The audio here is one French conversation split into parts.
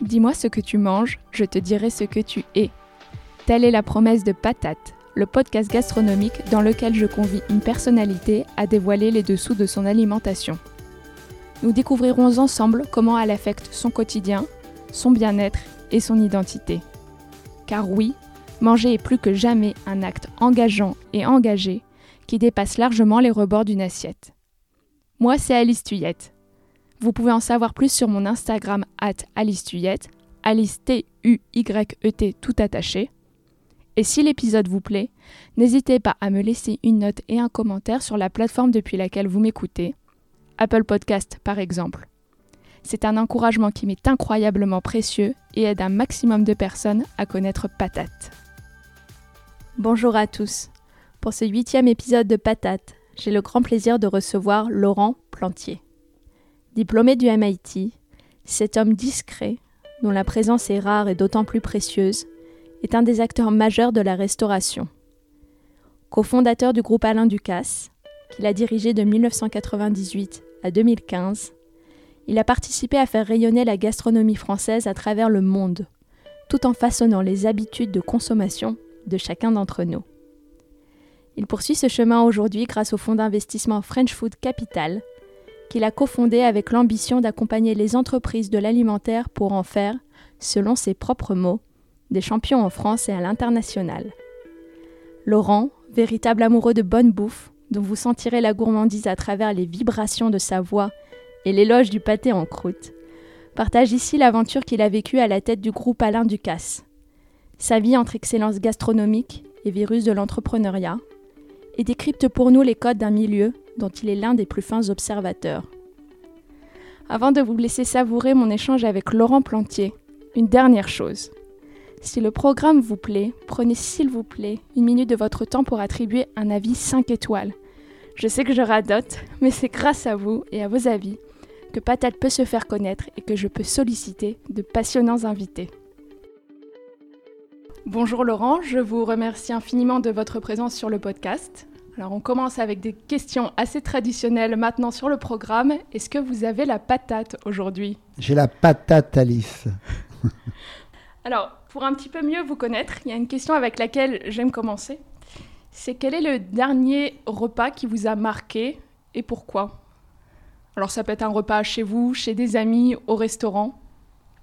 Dis-moi ce que tu manges, je te dirai ce que tu es. Telle est la promesse de Patate, le podcast gastronomique dans lequel je convie une personnalité à dévoiler les dessous de son alimentation. Nous découvrirons ensemble comment elle affecte son quotidien, son bien-être et son identité. Car oui, manger est plus que jamais un acte engageant et engagé qui dépasse largement les rebords d'une assiette. Moi, c'est Alice Tuyette. Vous pouvez en savoir plus sur mon Instagram at Alice Tuyette, Alice T-U-Y-E-T tout attaché. Et si l'épisode vous plaît, n'hésitez pas à me laisser une note et un commentaire sur la plateforme depuis laquelle vous m'écoutez, Apple Podcast par exemple. C'est un encouragement qui m'est incroyablement précieux et aide un maximum de personnes à connaître Patate. Bonjour à tous. Pour ce huitième épisode de Patate, j'ai le grand plaisir de recevoir Laurent Plantier. Diplômé du MIT, cet homme discret, dont la présence est rare et d'autant plus précieuse, est un des acteurs majeurs de la restauration. Cofondateur du groupe Alain Ducasse, qu'il a dirigé de 1998 à 2015, il a participé à faire rayonner la gastronomie française à travers le monde, tout en façonnant les habitudes de consommation de chacun d'entre nous. Il poursuit ce chemin aujourd'hui grâce au fonds d'investissement French Food Capital, qu'il a cofondé avec l'ambition d'accompagner les entreprises de l'alimentaire pour en faire, selon ses propres mots, des champions en France et à l'international. Laurent, véritable amoureux de bonne bouffe, dont vous sentirez la gourmandise à travers les vibrations de sa voix et l'éloge du pâté en croûte, partage ici l'aventure qu'il a vécue à la tête du groupe Alain Ducasse. Sa vie entre excellence gastronomique et virus de l'entrepreneuriat, et décrypte pour nous les codes d'un milieu dont il est l'un des plus fins observateurs. Avant de vous laisser savourer mon échange avec Laurent Plantier, une dernière chose. Si le programme vous plaît, prenez s'il vous plaît une minute de votre temps pour attribuer un avis 5 étoiles. Je sais que je radote, mais c'est grâce à vous et à vos avis que Patate peut se faire connaître et que je peux solliciter de passionnants invités. Bonjour Laurent, je vous remercie infiniment de votre présence sur le podcast. Alors on commence avec des questions assez traditionnelles maintenant sur le programme. Est-ce que vous avez la patate aujourd'hui? J'ai la patate Alice. Alors pour un petit peu mieux vous connaître, il y a une question avec laquelle j'aime commencer. C'est quel est le dernier repas qui vous a marqué et pourquoi? Alors ça peut être un repas chez vous, chez des amis, au restaurant,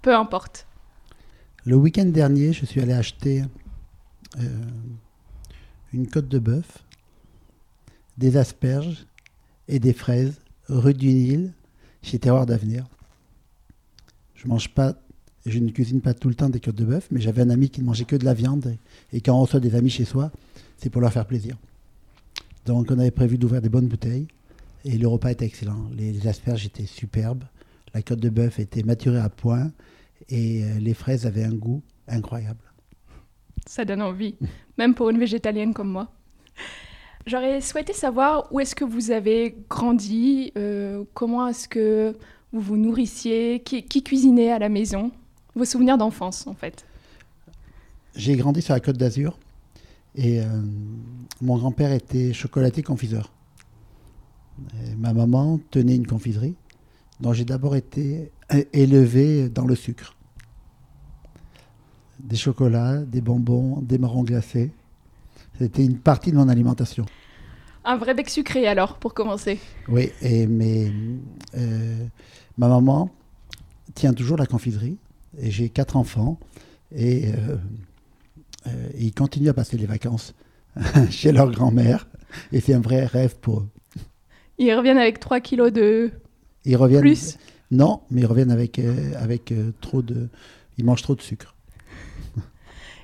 peu importe. Le week-end dernier, je suis allé acheter euh, une côte de bœuf, des asperges et des fraises rue du Nil, chez Terroir d'Avenir. Je mange pas, je ne cuisine pas tout le temps des côtes de bœuf, mais j'avais un ami qui ne mangeait que de la viande et, quand on reçoit des amis chez soi, c'est pour leur faire plaisir. Donc on avait prévu d'ouvrir des bonnes bouteilles et le repas était excellent. Les, les asperges étaient superbes, la côte de bœuf était maturée à point et euh, les fraises avaient un goût incroyable. Ça donne envie, même pour une végétalienne comme moi. J'aurais souhaité savoir où est-ce que vous avez grandi, euh, comment est-ce que vous vous nourrissiez, qui, cuisinait à la maison, vos souvenirs d'enfance en fait. J'ai grandi sur la côte d'Azur et euh, mon grand-père était chocolatier confiseur. Ma maman tenait une confiserie dont j'ai d'abord été élevé dans le sucre. Des chocolats, des bonbons, des marrons glacés. C'était une partie de mon alimentation. Un vrai bec sucré alors, pour commencer. Oui, et mais, euh, ma maman tient toujours la confiserie. Et j'ai quatre enfants. Et euh, euh, ils continuent à passer les vacances chez leur grand-mère. Et c'est un vrai rêve pour eux. Ils reviennent avec 3 kilos de ils reviennent, plus Non, mais ils reviennent avec, avec trop de... Ils mangent trop de sucre.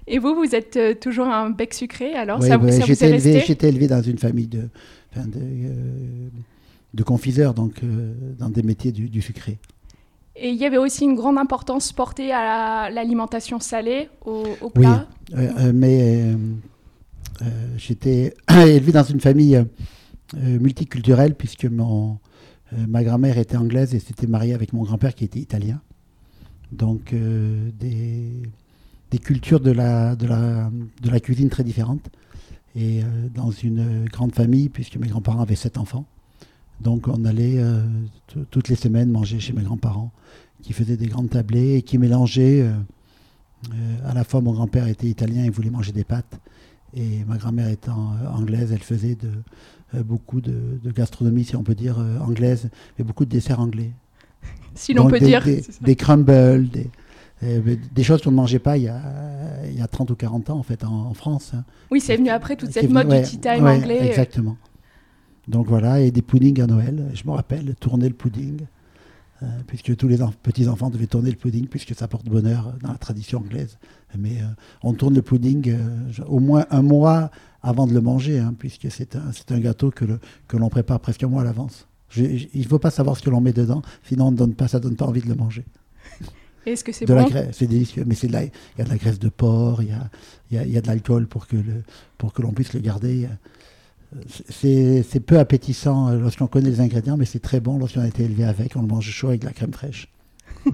Et vous, vous êtes euh, toujours un bec sucré, alors Oui, ça, vous- ouais, ça vous est élevé, resté j'étais élevé dans une famille de, enfin, de, euh, de confiseurs, donc euh, dans des métiers du, du sucré. Et il y avait aussi une grande importance portée à la- l'alimentation salée, au, au Oui, plat. euh, euh, mais j'étais élevé dans une famille multiculturelle puisque mon, ma grand-mère était anglaise et s'était mariée avec mon grand-père qui était italien. Donc des, des cultures de la, de, la, de la cuisine très différentes. Et euh, dans une grande famille, puisque mes grands-parents avaient sept enfants, Donc on allait euh, toutes les semaines manger chez mes grands-parents, qui faisaient des grandes tablées et qui mélangeaient. euh, euh, à la fois, mon grand-père était italien, il voulait manger des pâtes, et ma grand-mère étant anglaise, elle faisait de, beaucoup de, de gastronomie, si on peut dire, anglaise, mais beaucoup de desserts anglais. Si l'on peut des, dire. Des, des crumbles, des, des choses qu'on ne mangeait pas il y, a, il y a 30 ou 40 ans, en fait, en, en France. hein. Oui, c'est venu après toute cette venu- mode ouais, du tea time ouais, anglais. euh. Exactement. Donc voilà, et des puddings à Noël. Je me rappelle, tourner le pudding, euh, puisque tous les en- petits-enfants devaient tourner le pudding, puisque ça porte bonheur dans la tradition anglaise. Mais euh, on tourne le pudding euh, au moins un mois avant de le manger, hein, puisque c'est un, gâteau que, l'on prépare presque un mois à l'avance. Il ne faut pas savoir ce que l'on met dedans, sinon on ne donne pas, ça ne donne pas envie de le manger. Est-ce que c'est De la bon graisse, c'est délicieux, mais il y a de la graisse de porc, il y a, il y a- y a de l'alcool pour que, le, pour que l'on puisse le garder. C'est peu appétissant euh, lorsqu'on connaît les ingrédients, mais c'est très bon lorsqu'on a été élevé avec. On le mange chaud avec de la crème fraîche.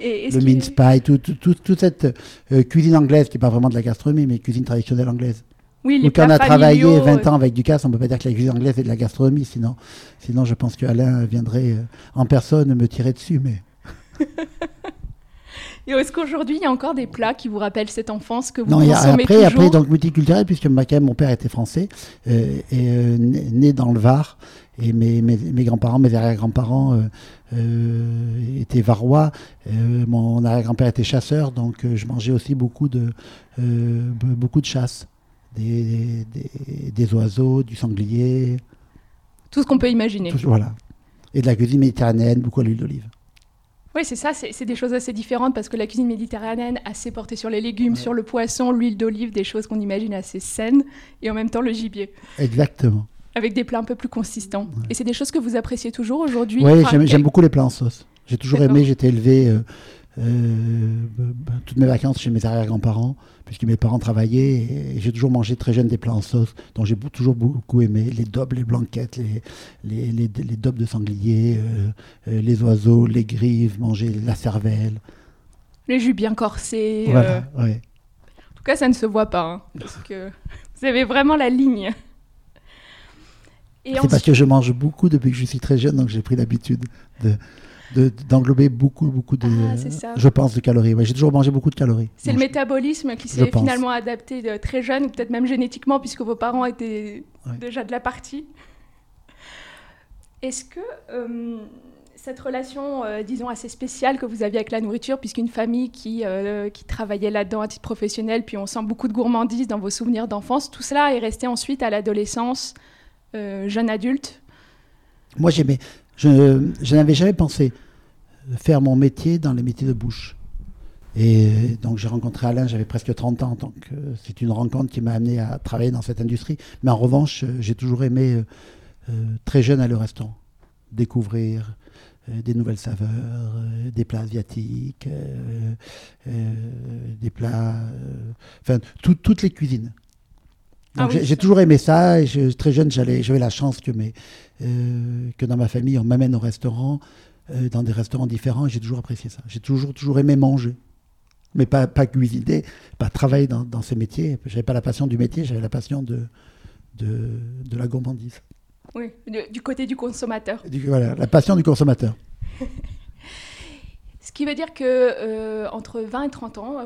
Et Le mince pie, tout- tout- tout- toute cette euh, cuisine anglaise, qui n'est pas vraiment de la gastronomie, mais cuisine traditionnelle anglaise. Oui, les quand on a travaillé familiaux, 20 euh, ans avec Ducasse, on ne peut pas dire que la cuisine anglaise est de la gastronomie, sinon, sinon je pense qu'Alain viendrait euh, en personne me tirer dessus. Mais Et est-ce qu'aujourd'hui, il y a encore des plats qui vous rappellent cette enfance que vous Non, il y a- consommez après, toujours après, donc multiculturel, puisque ma- quand même, mon père était français, euh, et euh, né, né dans le Var, et mes, grands-parents, mes arrière-grands-parents euh, étaient varois, mon arrière-grand-père était chasseur, donc je mangeais aussi beaucoup de, be- beaucoup de chasse, des, des, des oiseaux, du sanglier, Tout ce qu'on peut imaginer. tout- voilà. Et de la cuisine méditerranéenne, beaucoup à l'huile d'olive. Oui, c'est ça, c'est des choses assez différentes parce que la cuisine méditerranéenne, assez portée sur les légumes, sur le poisson, l'huile d'olive, des choses qu'on imagine assez saines, et en même temps le gibier, Exactement. avec des plats un peu plus consistants. Et c'est des choses que vous appréciez toujours aujourd'hui? Oui, Enfin, j'aime, quel- beaucoup les plats en sauce. J'ai toujours aimé, j'étais élevé euh, euh, b- toutes mes vacances chez mes arrière-grands-parents, puisque mes parents travaillaient, et, et j'ai toujours mangé très jeune des plats en sauce, dont j'ai toujours beaucoup aimé, les dobs, les blanquettes, les, les, les, les dobs de sanglier, euh, euh, les oiseaux, les grives, manger la cervelle. Les jus bien corsés. euh, Voilà, ouais. En tout cas, ça ne se voit pas, hein, parce que vous avez vraiment la ligne. Et C'est ensuite- parce que je mange beaucoup depuis que je suis très jeune, donc j'ai pris l'habitude de, de- d'englober beaucoup, beaucoup de, Ah, je pense, de calories. Ouais, j'ai toujours mangé beaucoup de calories. C'est le métabolisme qui s'est finalement adapté de très jeune, peut-être même génétiquement, puisque vos parents étaient Ouais. déjà de la partie. Est-ce que euh, cette relation, euh, disons, assez spéciale que vous aviez avec la nourriture, puisqu'une famille qui, euh, qui travaillait là-dedans à titre professionnel, puis on sent beaucoup de gourmandise dans vos souvenirs d'enfance, tout cela est resté ensuite à l'adolescence, jeune adulte? Moi, j'aimais. Je, n'avais jamais pensé faire mon métier dans les métiers de bouche. Et donc, j'ai rencontré Alain, j'avais presque 30 ans. Donc, euh, c'est une rencontre qui m'a amené à travailler dans cette industrie. Mais en revanche, euh, j'ai toujours aimé, euh, très jeune, aller au restaurant. Découvrir des nouvelles saveurs, des plats asiatiques, des plats. Enfin, tout- toutes les cuisines. Ah Donc, oui, j'ai- toujours aimé ça. Et je- très jeune, j'avais la chance que, mes, euh, que dans ma famille, on m'amène au restaurant, euh, dans des restaurants différents. J'ai toujours apprécié ça. J'ai toujours, toujours aimé manger. Mais pas, pas cuisiner, pas travailler dans, dans ces métiers. J'avais pas la passion du métier, j'avais la passion de, de, de la gourmandise. Oui, du côté du consommateur. Du- voilà, la passion du consommateur. Ce qui veut dire que euh, entre 20 et 30 ans,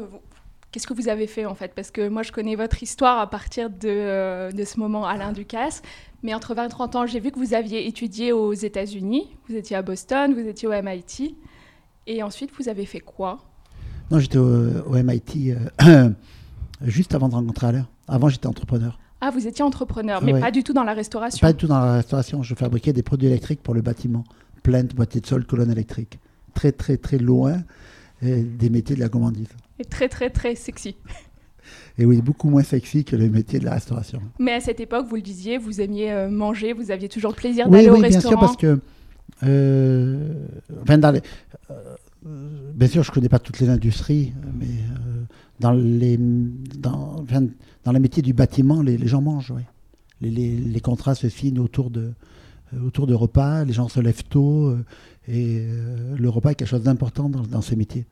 qu'est-ce que vous avez fait en fait? Parce que moi, je connais votre histoire à partir de, euh, de ce moment Alain Ducasse. Mais entre 20 et 30 ans, j'ai vu que vous aviez étudié aux États-Unis. Vous étiez à Boston, vous étiez au MIT. Et ensuite, vous avez fait quoi? Non, j'étais au, au MIT euh, juste avant de rencontrer Alain. Avant, j'étais entrepreneur. Ah, vous étiez entrepreneur, mais Ouais. pas du tout dans la restauration? Pas du tout dans la restauration. Je fabriquais des produits électriques pour le bâtiment. Plainte, boîtier de sol, colonne électrique. Très, très, très loin euh, des métiers de la gourmandise. Et très, très, très sexy. Et oui, beaucoup moins sexy que le métier de la restauration. Mais à cette époque, vous le disiez, vous aimiez euh, manger, vous aviez toujours le plaisir Oui, d'aller oui, au bien restaurant. sûr, parce que. euh, enfin, dans les- euh, bien sûr, je ne connais pas toutes les industries, mais euh, dans, les, dans, dans les métiers du bâtiment, les, les gens mangent, oui. Les, les- les contrats se signent autour de, autour de repas, les gens se lèvent tôt, et le repas est quelque chose d'important dans, dans ces métiers.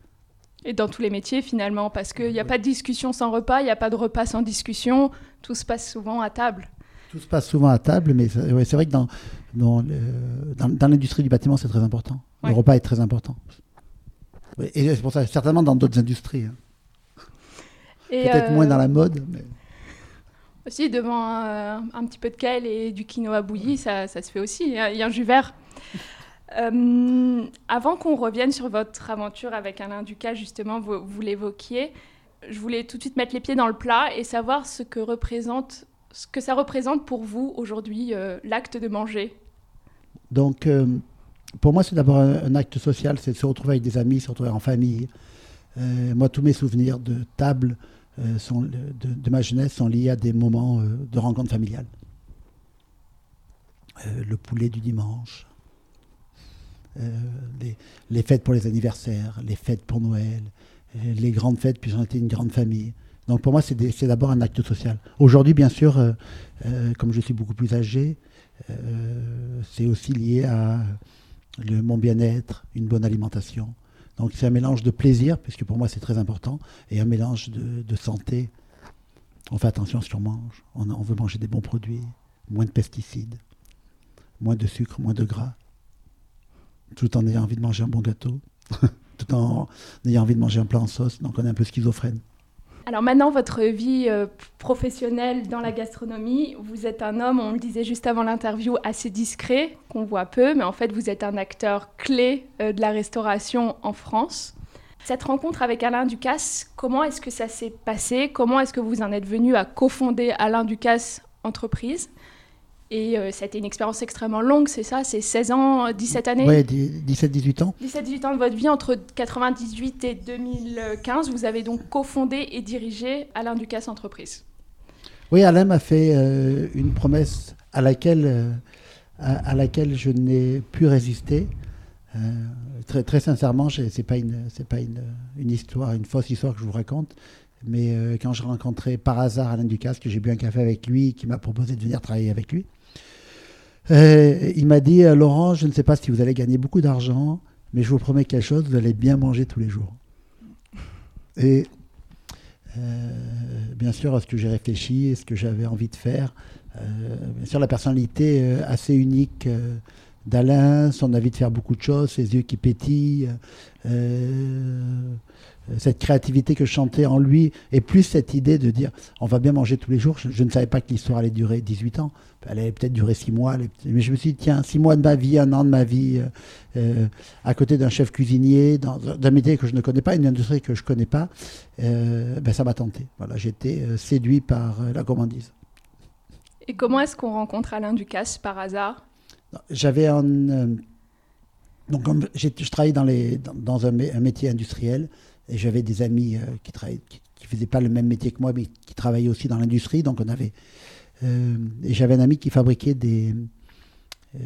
Et dans tous les métiers finalement, parce qu'il n'y a pas de discussion sans repas, il n'y a pas de repas sans discussion, tout se passe souvent à table. Tout se passe souvent à table, mais c'est vrai que dans, dans, dans, l'industrie du bâtiment, c'est très important. Le repas est très important. Et c'est pour ça, certainement dans d'autres industries. Hein. Peut-être moins dans la mode. Mais... Aussi, devant un, petit peu de kale et du quinoa bouilli, ça, ça se fait aussi. Il y a un jus vert. Euh, avant qu'on revienne sur votre aventure avec Alain Ducas, justement, vous, l'évoquiez, je voulais tout de suite mettre les pieds dans le plat et savoir ce que, représente, ce que ça représente pour vous aujourd'hui, euh, l'acte de manger. Donc, euh, pour moi, c'est d'abord un, acte social, c'est de se retrouver avec des amis, se retrouver en famille. moi, tous mes souvenirs de table sont, de, de, ma jeunesse sont liés à des moments de rencontre familiale. le poulet du dimanche, euh, les, fêtes pour les anniversaires, les fêtes pour Noël, euh, les grandes fêtes, puis j'en étais une grande famille. Donc pour moi, c'est d'abord un acte social. Aujourd'hui, bien sûr, euh, comme je suis beaucoup plus âgé, c'est aussi lié à le, mon bien-être, une bonne alimentation. Donc c'est un mélange de plaisir, puisque pour moi c'est très important, et un mélange de, santé. On fait attention à ce qu'on mange. On, on veut manger des bons produits, moins de pesticides, moins de sucre, moins de gras tout en ayant envie de manger un bon gâteau, tout en ayant envie de manger un plat en sauce. Donc on est un peu schizophrène. Alors maintenant, votre vie euh, professionnelle dans la gastronomie, vous êtes un homme, on le disait juste avant l'interview, assez discret, qu'on voit peu, mais en fait vous êtes un acteur clé euh, de la restauration en France. Cette rencontre avec Alain Ducasse, comment est-ce que ça s'est passé? Comment est-ce que vous en êtes venu à cofonder Alain Ducasse Entreprise? Et euh, ça a été une expérience extrêmement longue, c'est ça C'est 16 ans, 17 années? Oui, 17-18 ans. 17-18 ans de votre vie, entre 98 et 2015. Vous avez donc cofondé et dirigé Alain Ducasse Entreprise. Oui, Alain m'a fait euh, une promesse à laquelle, euh, à, laquelle je n'ai pu résister. très, très sincèrement, ce n'est pas, une, pas une, une, histoire, une fausse histoire que je vous raconte. Mais quand j'ai rencontré par hasard Alain Ducasse, que j'ai bu un café avec lui, qui m'a proposé de venir travailler avec lui, euh, il m'a dit euh, Laurent, je ne sais pas si vous allez gagner beaucoup d'argent, mais je vous promets quelque chose, vous allez bien manger tous les jours. Et euh, bien sûr, à ce que j'ai réfléchi, à ce que j'avais envie de faire, bien sûr, la personnalité assez unique d'Alain, son envie de faire beaucoup de choses, ses yeux qui pétillent, euh, cette créativité que je chantais en lui, et plus cette idée de dire on va bien manger tous les jours. Je, ne savais pas que l'histoire allait durer 18 ans. Elle allait peut-être durer 6 mois. mais je me suis dit, tiens, 6 mois de ma vie, un an de ma vie, euh, euh, à côté d'un chef cuisinier, d'un métier que je ne connais pas, une industrie que je ne connais pas, ben, ça m'a tenté. Voilà, J'étais séduit par la gourmandise. Et comment est-ce qu'on rencontre Alain Ducasse par hasard? J'avais un. donc, je travaillais dans, les, dans, un, un métier industriel et j'avais des amis euh, qui ne qui, faisaient pas le même métier que moi, mais qui travaillaient aussi dans l'industrie. Donc on avait. Euh, et j'avais un ami qui fabriquait des, euh,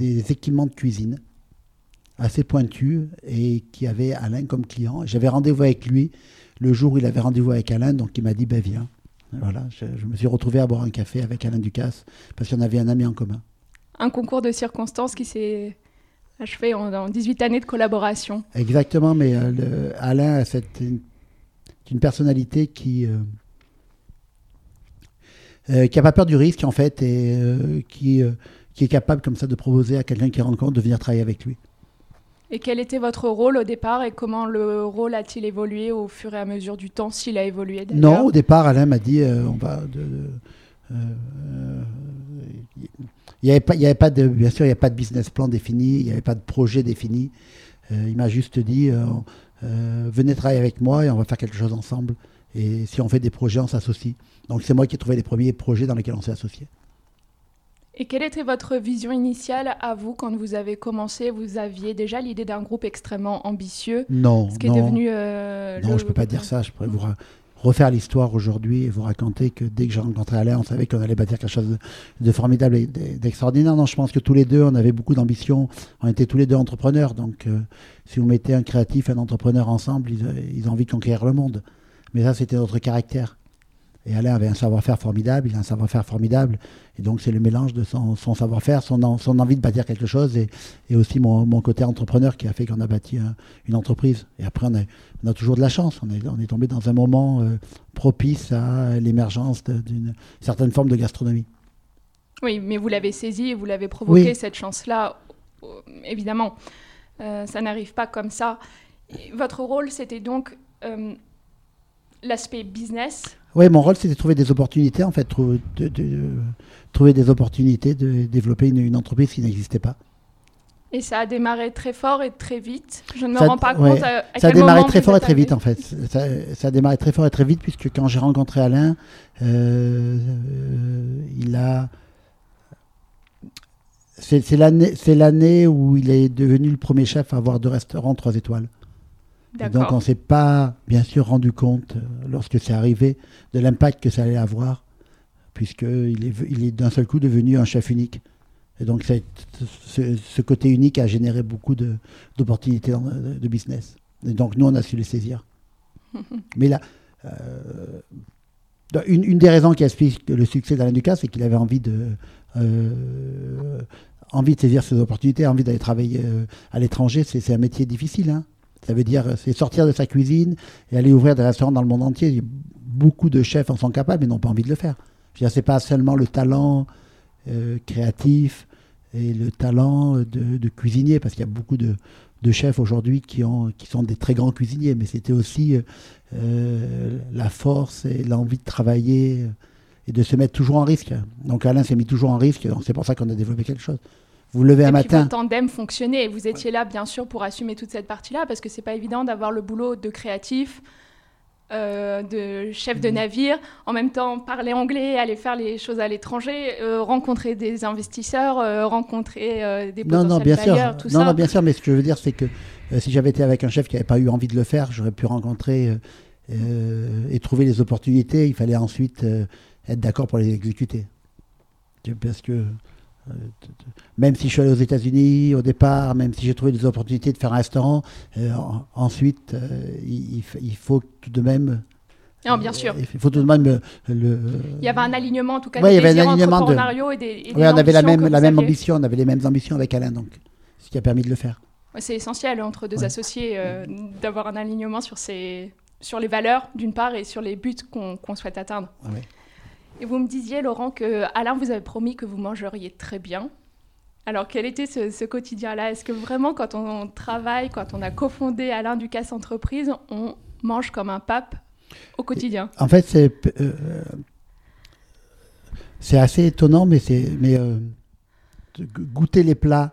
équipements de cuisine assez pointus et qui avait Alain comme client. J'avais rendez-vous avec lui le jour où il avait rendez-vous avec Alain, donc il m'a dit ben viens. Voilà, je, je, me suis retrouvé à boire un café avec Alain Ducasse parce qu'on avait un ami en commun. Un concours de circonstances qui s'est achevé en, 18 années de collaboration. Exactement, mais euh, Alain a une, personnalité qui euh, euh, qui n'a pas peur du risque en fait et qui, qui est capable comme ça de proposer à quelqu'un qui rencontre de venir travailler avec lui. Et quel était votre rôle au départ et comment le rôle a-t-il évolué au fur et à mesure du temps, s'il a évolué Non, au départ, Alain m'a dit on va de, il n'y avait pas, il y avait pas de, bien sûr, il n'y a pas de business plan défini, il n'y avait pas de projet défini. Euh, il m'a juste dit, euh, euh, venez travailler avec moi et on va faire quelque chose ensemble. Et si on fait des projets, on s'associe. Donc c'est moi qui ai trouvé les premiers projets dans lesquels on s'est associé. Et quelle était votre vision initiale à vous quand vous avez commencé? Vous aviez déjà l'idée d'un groupe extrêmement ambitieux? Non, ce qui non, est devenu. non, je ne peux pas dire ça. Je pourrais vous, refaire l'histoire aujourd'hui et vous raconter que dès que j'ai rencontré Alain, on savait qu'on allait bâtir quelque chose de, formidable et d'extraordinaire. Non, je pense que tous les deux, on avait beaucoup d'ambition. On était tous les deux entrepreneurs. Donc, euh, si vous mettez un créatif un entrepreneur ensemble, ils, ont envie de conquérir le monde. Mais ça, c'était notre caractère. Et Alain avait un savoir-faire formidable, il a un savoir-faire formidable. Et donc, c'est le mélange de son, savoir-faire, son, son, envie de bâtir quelque chose et, et aussi mon, mon, côté entrepreneur qui a fait qu'on a bâti une entreprise. Et après, on a, on a, toujours de la chance. On est, on est tombé dans un moment euh, propice à l'émergence d'une certaine forme de gastronomie. Oui, mais vous l'avez saisi et vous l'avez provoqué, cette chance-là, euh, évidemment. Euh, ça n'arrive pas comme ça. Votre rôle, c'était donc l'aspect business oui, mon rôle, c'était de trouver des opportunités, en fait, trouver, de, trouver des opportunités de développer une, entreprise qui n'existait pas. Et ça a démarré très fort et très vite. Je ne me rends pas compte à, Ça a démarré très fort et très vite, en fait. Ça, a démarré très fort et très vite, puisque quand j'ai rencontré Alain, euh, il a. C'est l'année où il est devenu le premier chef à avoir deux restaurants trois étoiles donc on ne s'est pas, bien sûr, rendu compte, euh, lorsque c'est arrivé, de l'impact que ça allait avoir, puisqu'il est, il est d'un seul coup devenu un chef unique. Et donc ce, ce, côté unique a généré beaucoup d'opportunités de, de, business. Et donc nous, on a su les saisir. Mais là, euh, une, une, des raisons qui explique le succès d'Alain Ducasse, c'est qu'il avait envie de, euh, envie de saisir ces opportunités, envie d'aller travailler à l'étranger. C'est un métier difficile. Hein. Ça veut dire c'est sortir de sa cuisine et aller ouvrir des restaurants dans le monde entier. Beaucoup de chefs en sont capables mais n'ont pas envie de le faire. Ce n'est pas seulement le talent euh, créatif et le talent de, cuisinier, parce qu'il y a beaucoup de, chefs aujourd'hui qui, sont des très grands cuisiniers, mais c'était aussi euh, la force et l'envie de travailler et de se mettre toujours en risque. Donc Alain s'est mis toujours en risque, c'est pour ça qu'on a développé quelque chose. Vous levez un matin. Votre tandem fonctionnait. Vous étiez là, bien sûr, pour assumer toute cette partie-là, parce que c'est pas évident d'avoir le boulot de créatif, euh, de chef de mm. navire, en même temps parler anglais, aller faire les choses à l'étranger, euh, rencontrer des investisseurs, euh, rencontrer des potentiels non, non, bien sûr. tout non, ça. Non, bien sûr, mais ce que je veux dire, c'est que si j'avais été avec un chef qui n'avait pas eu envie de le faire, j'aurais pu rencontrer et trouver les opportunités. Il fallait ensuite être d'accord pour les exécuter. Parce que même si je suis allé aux États-Unis au départ, même si j'ai trouvé des opportunités de faire un restaurant, euh, ensuite, euh, il, faut tout de même. Non, bien sûr. Il faut tout de même le. Il y avait un alignement, en tout cas, ouais, il y avait un alignement de... et des, on avait la même, la même ambition, on avait les mêmes ambitions avec Alain, donc, ce qui a permis de le faire. C'est essentiel entre deux associés d'avoir un alignement sur, ces, sur les valeurs, d'une part, et sur les buts qu'on souhaite atteindre. Ouais. Et vous me disiez, Laurent, que Alain vous avait promis que vous mangeriez très bien. Alors, quel était ce, quotidien-là? Est-ce que vraiment, quand on travaille, quand on a cofondé Alain Ducasse Entreprise, on mange comme un pape au quotidien? En fait, c'est euh, c'est assez étonnant, mais mais euh, goûter les plats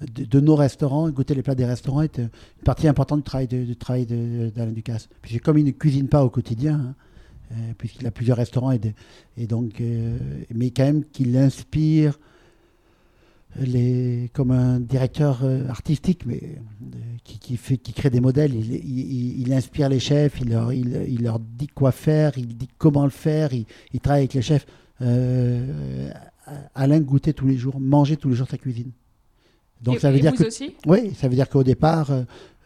de, nos restaurants, goûter les plats des restaurants est une partie importante du travail de, travail d'Alain Ducasse. Puis comme il ne cuisine pas au quotidien. Hein, puisqu'il a plusieurs restaurants, et, et donc, euh, mais quand même qu'il inspire les, comme un directeur euh, artistique, mais qui, qui, fait, qui crée des modèles. Il, il, inspire les chefs, il leur, il, leur, dit quoi faire, il dit comment le faire, il, travaille avec les chefs. Alain goûtait tous les jours, mangeait tous les jours sa cuisine. Donc ça veut dire que aussi? Oui, ça veut dire qu'au départ,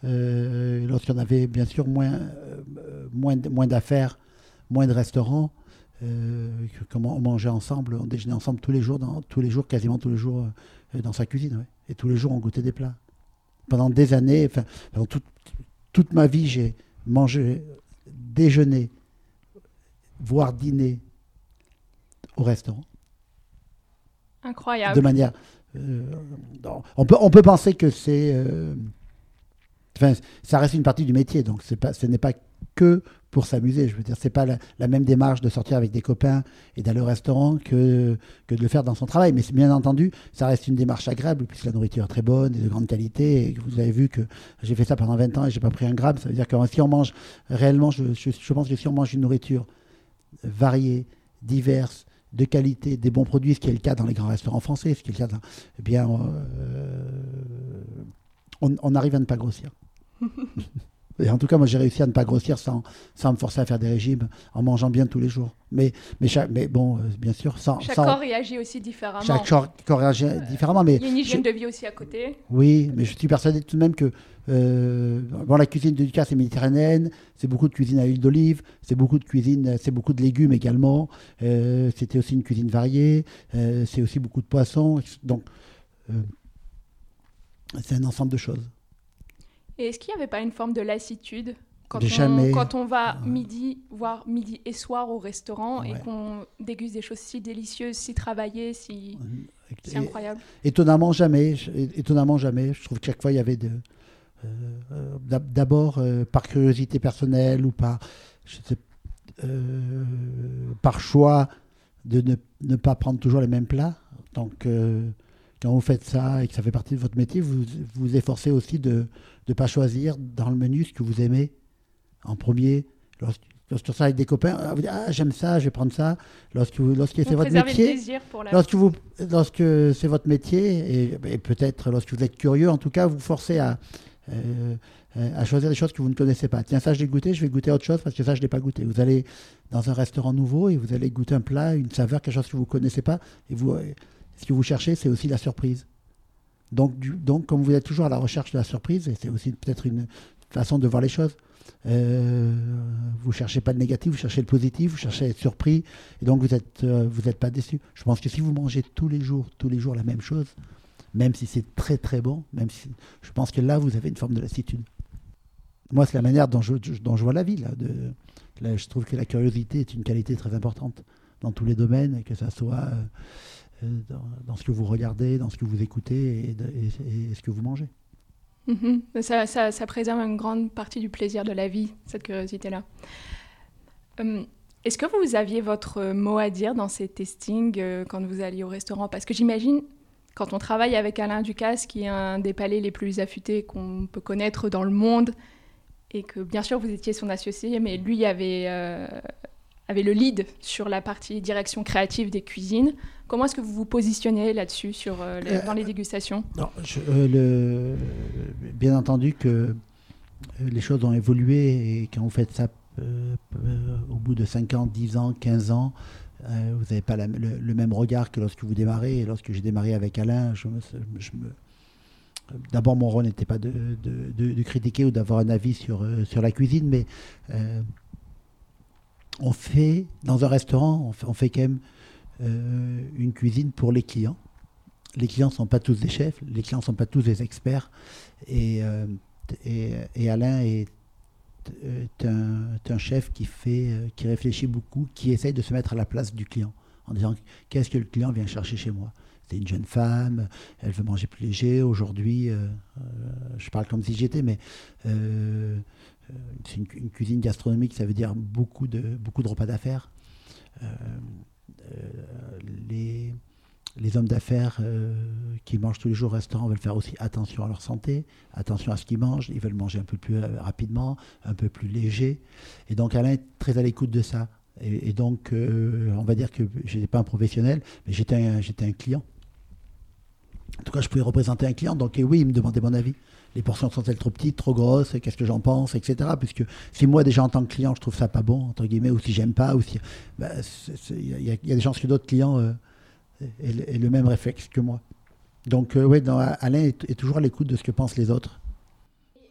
lorsqu'on avait bien sûr moins moins moins d'affaires moins de restaurants. Euh, comment on mangeait ensemble, on déjeunait ensemble tous les jours, dans, tous les jours, quasiment tous les jours euh, dans sa cuisine. Et tous les jours, on goûtait des plats. Pendant des années, enfin, pendant toute ma vie, j'ai mangé, déjeuner, voire dîner au restaurant. Incroyable. De manière. Euh, on, peut, on peut penser que c'est. enfin, ça reste une partie du métier, donc pas, ce n'est pas que pour s'amuser. Je veux dire, c'est pas la, même démarche de sortir avec des copains et d'aller au restaurant que, que de le faire dans son travail. Mais bien entendu, ça reste une démarche agréable puisque la nourriture est très bonne et de grande qualité. Et vous avez vu que j'ai fait ça pendant 20 ans et j'ai pas pris un gramme. Ça veut dire que si on mange réellement, je, je, pense que si on mange une nourriture variée, diverse, de qualité, des bons produits, ce qui est le cas dans les grands restaurants français, ce qui est le cas dans, eh bien, euh, on, on arrive à ne pas grossir. Et en tout cas, moi, j'ai réussi à ne pas grossir sans, sans me forcer à faire des régimes, en mangeant bien tous les jours. Mais, mais, chaque, mais bon, euh, bien sûr, sans. Chaque sans- corps réagit aussi différemment. chaque corps, corps réagit différemment. Mais Il y a une hygiène je- de vie aussi à côté. oui, mais je suis persuadé tout de même que euh, bon, la cuisine de Lucas, c'est méditerranéenne, c'est beaucoup de cuisine à l'huile d'olive, c'est beaucoup de cuisine, c'est beaucoup de légumes également. euh, C'était aussi une cuisine variée, euh, c'est aussi beaucoup de poissons. Donc, euh, c'est un ensemble de choses. Et est-ce qu'il n'y avait pas une forme de lassitude quand, on, jamais. quand on va Ouais. midi, voire midi et soir au restaurant et Ouais. qu'on déguste des choses si délicieuses, si travaillées, si, si Et- incroyables? Étonnamment jamais, je- étonnamment jamais. Je trouve que chaque fois il y avait de, euh, euh, d'ab- d'abord euh, par curiosité personnelle ou par, je sais, euh, par choix de ne, ne pas prendre toujours les mêmes plats. Donc euh, quand vous faites ça et que ça fait partie de votre métier, vous vous efforcez aussi de ne pas choisir dans le menu ce que vous aimez en premier. Lorsque, lorsque ça avec des copains, ah, vous dites, ah j'aime ça, je vais prendre ça. Lorsque vous, lorsque c'est votre métier, le plaisir pour la... Lorsque, vous, lorsque c'est votre métier, et, et peut-être lorsque vous êtes curieux, en tout cas, vous forcez à, euh, euh, à choisir des choses que vous ne connaissez pas. Tiens, ça, je l'ai goûté, je vais goûter autre chose parce que ça, je ne l'ai pas goûté. Vous allez dans un restaurant nouveau et vous allez goûter un plat, une saveur, quelque chose que vous ne connaissez pas. Et vous, euh, ce que vous cherchez, c'est aussi la surprise. Donc, donc, comme vous êtes toujours à la recherche de la surprise, et c'est aussi peut-être une façon de voir les choses, euh, vous cherchez pas le négatif, vous cherchez le positif, vous cherchez à être surpris, et donc vous n'êtes êtes pas déçu. Je pense que si vous mangez tous les jours, tous les jours la même chose, même si c'est très très bon, même si, je pense que là vous avez une forme de lassitude. Moi, c'est la manière dont je, dont je vois la vie. Là, je trouve que la curiosité est une qualité très importante dans tous les domaines, que ça soit euh, euh, dans, dans ce que vous regardez, dans ce que vous écoutez et, ce que vous mangez. Mhm. ça, ça, ça préserve une grande partie du plaisir de la vie, cette curiosité-là. Hum, Est-ce que vous aviez votre mot à dire dans ces testings euh, quand vous alliez au restaurant? Parce que j'imagine, quand on travaille avec Alain Ducasse, qui est un des palais les plus affûtés qu'on peut connaître dans le monde, et que bien sûr vous étiez son associé, mais lui avait, euh, avait le lead sur la partie direction créative des cuisines. Comment est-ce que vous vous positionnez là-dessus sur, euh, les- Euh, dans les dégustations? Non, je- euh, le- bien entendu que les choses ont évolué et quand vous faites ça au bout de 5 ans, 10 ans, 15 ans, vous n'avez pas la- le, le même regard que lorsque vous démarrez. Et lorsque j'ai démarré avec Alain, je me, je me- D'abord, mon rôle n'était pas de, de- de- de critiquer ou d'avoir un avis sur, sur la cuisine, mais euh, on fait, dans un restaurant, on fait, quand même euh, une cuisine pour les clients les clients ne sont pas tous des chefs, les clients ne sont pas tous des experts. Et, euh, Alain est, un, chef qui, fait, euh, qui réfléchit beaucoup, qui essaye de se mettre à la place du client, en disant qu'est-ce que le client vient chercher chez moi? C'est une jeune femme, elle veut manger plus léger. Aujourd'hui, je parle comme si j'étais, mais c'est une, cu- une cuisine gastronomique, ça veut dire beaucoup de, repas d'affaires. Euh, euh, les, hommes d'affaires euh, qui mangent tous les jours au restaurant veulent faire aussi attention à leur santé, attention à ce qu'ils mangent. Ils veulent manger un peu plus euh, rapidement, un peu plus léger. Et donc Alain est très à l'écoute de ça. Et, donc, euh, on va dire que je n'étais pas un professionnel, mais j'étais un, client. En tout cas, je pouvais représenter un client. Donc, oui, il me demandait mon avis. Les portions sont-elles trop petites, trop grosses Qu'est-ce que j'en pense, etc. Puisque si moi, déjà en tant que client, je trouve ça pas bon, entre guillemets, ou si j'aime pas, ou si. bah, Il y, a- des chances que d'autres clients euh, aient, le- même réflexe que moi. Donc, euh, oui, Alain est toujours à l'écoute de ce que pensent les autres.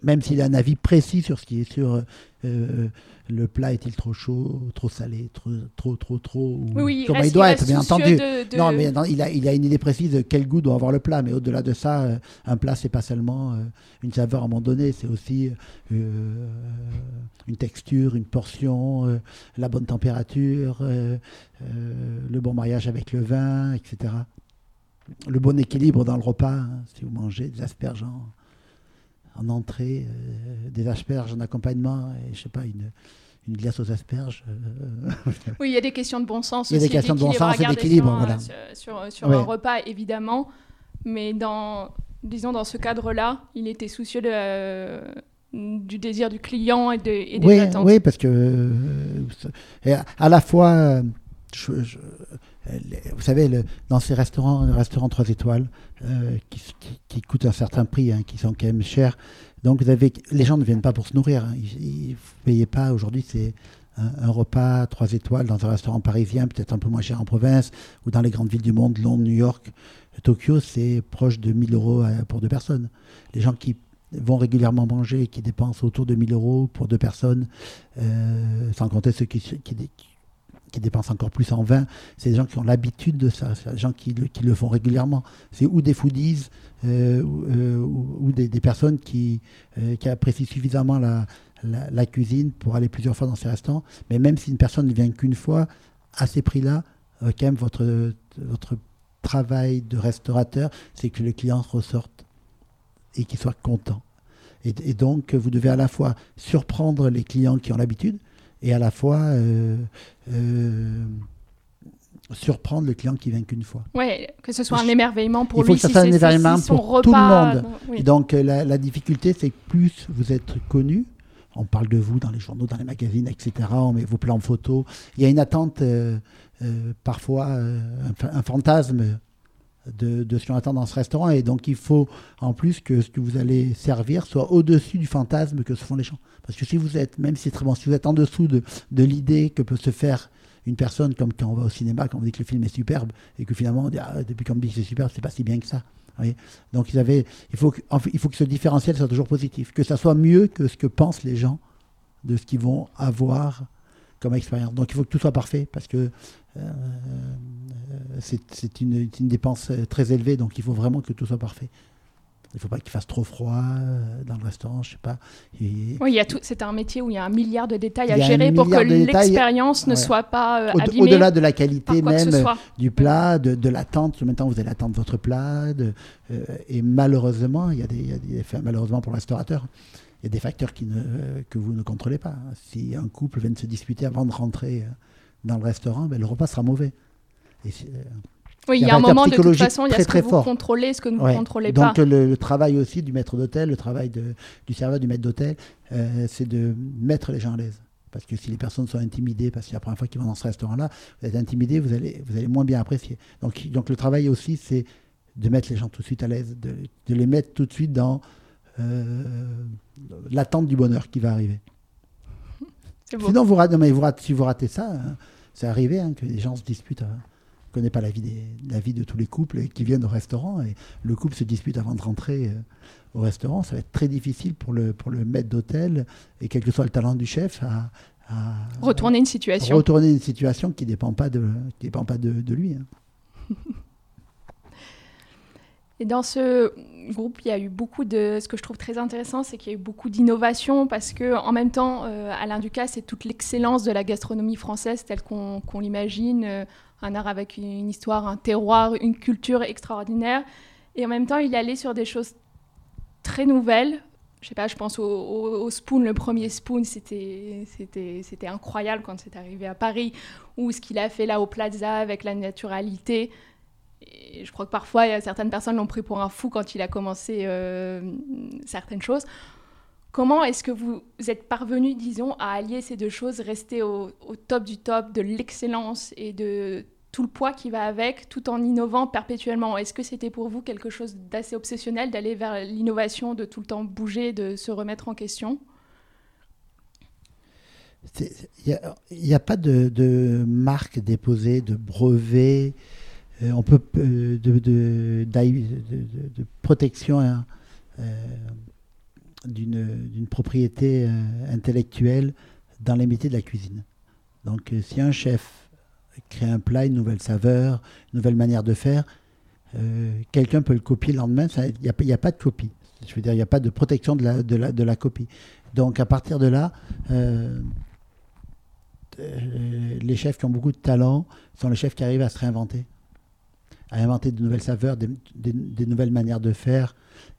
Même s'il a un avis précis sur ce qui est sur euh, le plat est-il trop chaud, trop salé, trop, trop, trop, trop, ou Oui, comment il doit être, bien entendu. de- de- Non, mais non, il, a, il a une idée précise de quel goût doit avoir le plat. Mais au-delà de ça, euh, un plat, c'est pas seulement euh, une saveur à un moment donné, c'est aussi une texture, une portion, la bonne température, le bon mariage avec le vin, etc. Le bon équilibre dans le repas. hein, si vous mangez des asperges en entrée, euh, des asperges en accompagnement, et je sais pas, une, une glace aux asperges. euh, Oui, il y a des questions de bon sens Il y a des questions de bon sens et d'équilibre, sur, voilà. Sur, sur- sur Ouais. un repas, évidemment. Mais dans, disons, dans ce cadre-là, il était soucieux de, euh, du désir du client et, de, et des oui, attentes. oui, parce que euh, à la fois, euh, vous savez, dans ces restaurants, les restaurants 3 étoiles, qui, qui, coûtent un certain prix, hein, qui sont quand même chers, donc vous avez, les gens ne viennent pas pour se nourrir. Hein. Ils ne payez pas, aujourd'hui c'est un, repas 3 étoiles dans un restaurant parisien, peut-être un peu moins cher en province, ou dans les grandes villes du monde, Londres, New York, Tokyo, c'est proche de 1000 euros pour deux personnes. Les gens qui vont régulièrement manger et qui dépensent autour de 1000 euros pour deux personnes, euh, sans compter ceux qui, qui dépensent encore plus en vin, c'est des gens qui ont l'habitude de ça, c'est des gens qui, le font régulièrement. C'est ou des foodies euh, euh, ou, des, personnes qui, euh, apprécient suffisamment la, cuisine pour aller plusieurs fois dans ces restaurants. Mais même si une personne ne vient qu'une fois, à ces prix-là, quand même, votre, travail de restaurateur, c'est que le client ressorte et qu'il soit content. Et, donc, vous devez à la fois surprendre les clients qui ont l'habitude, et à la fois euh, euh, surprendre le client qui vient qu'une fois. Oui, que ce soit un émerveillement pour lui. Il faut que ce soit un émerveillement pour tout le monde. Donc euh, la, difficulté, c'est que plus vous êtes connu, on parle de vous dans les journaux, dans les magazines, etc. On met vos plans photos. Il y a une attente, parfois un, fantasme de, ce qu'on attend dans ce restaurant. Et donc, il faut en plus que ce que vous allez servir soit au-dessus du fantasme que se font les gens. Parce que si vous êtes, même si c'est très bon, si vous êtes en dessous de, l'idée que peut se faire une personne, comme quand on va au cinéma, quand on dit que le film est superbe, et que finalement, on dit, ah, depuis qu'on dit que c'est superbe, c'est pas si bien que ça. Donc, ils avaient, il, faut que, faut que ce différentiel soit toujours positif, que ça soit mieux que ce que pensent les gens de ce qu'ils vont avoir comme expérience. Donc il faut que tout soit parfait parce que euh, c'est une, une, dépense euh, très élevée, donc il faut vraiment que tout soit parfait. Il ne faut pas qu'il fasse trop froid euh, dans le restaurant, je sais pas. Oui, il y a tout. C'est un métier où il y a un milliard de détails à gérer pour que l'expérience ne soit pas euh, abîmée. Au-delà de la qualité même du plat, de, de l'attente. Maintenant, vous allez attendre votre plat. et malheureusement, il y, a des, il y a des malheureusement pour le restaurateur, il y a des facteurs qui ne, que vous ne contrôlez pas. Si un couple vient de se disputer avant de rentrer dans le restaurant, ben, le repas sera mauvais. Euh, oui, il y a un moment de toute façon, il y a ce que vous contrôlez, ce que vous ne contrôlez pas. Donc le, travail aussi du maître d'hôtel, le travail de, du serveur, du maître d'hôtel, euh, c'est de mettre les gens à l'aise. Parce que si les personnes sont intimidées, parce que la première fois qu'ils vont dans ce restaurant-là, vous êtes intimidé, vous allez, vous allez moins bien apprécier. Donc, donc le travail aussi, c'est de mettre les gens tout de suite à l'aise, de, de, les mettre tout de suite dans euh, l'attente du bonheur qui va arriver. Sinon, vous, ratez, mais vous si vous ratez ça, hein, c'est arrivé hein, que les gens se disputent. Hein. Connaît pas la vie, des, la vie de tous les couples qui viennent au restaurant et le couple se dispute avant de rentrer euh, au restaurant. Ça va être très difficile pour le, pour le maître d'hôtel et quel que soit le talent du chef à, retourner une situation. Retourner une situation qui ne dépend pas de, dépend pas de, de lui. Et dans ce groupe, il y a eu beaucoup de. Ce que je trouve très intéressant, c'est qu'il y a eu beaucoup d'innovation parce que, en même temps, euh, Alain Ducasse, c'est toute l'excellence de la gastronomie française telle qu'on l'imagine. Euh, un art avec une, histoire, un terroir, une culture extraordinaire. Et en même temps, il allé sur des choses très nouvelles. Je sais pas, je pense au, au Spoon, le premier Spoon, c'était incroyable quand c'est arrivé à Paris, ou ce qu'il a fait là au Plaza avec la naturalité je crois que parfois, certaines personnes l'ont pris pour un fou quand il a commencé euh, certaines choses. Comment est-ce que vous êtes parvenu, disons, à allier ces deux choses, rester au, top du top de l'excellence et de tout le poids qui va avec, tout en innovant perpétuellement? Est-ce que c'était pour vous quelque chose d'assez obsessionnel d'aller vers l'innovation, de tout le temps bouger, de se remettre en question? Il n'y a, pas de, marque déposée, de brevet euh, on peut euh, de, protection hein, euh, d'une propriété intellectuelle dans les métiers de la cuisine. Donc si un chef crée un plat, une nouvelle saveur, une nouvelle manière de faire, quelqu'un peut le copier le lendemain, il n'y a, pas de copie. Je veux dire, il n'y a pas de protection de la, de, la, de la, copie. Donc à partir de là, les chefs qui ont beaucoup de talent sont les chefs qui arrivent à se réinventer à inventer de nouvelles saveurs, des, nouvelles manières de faire.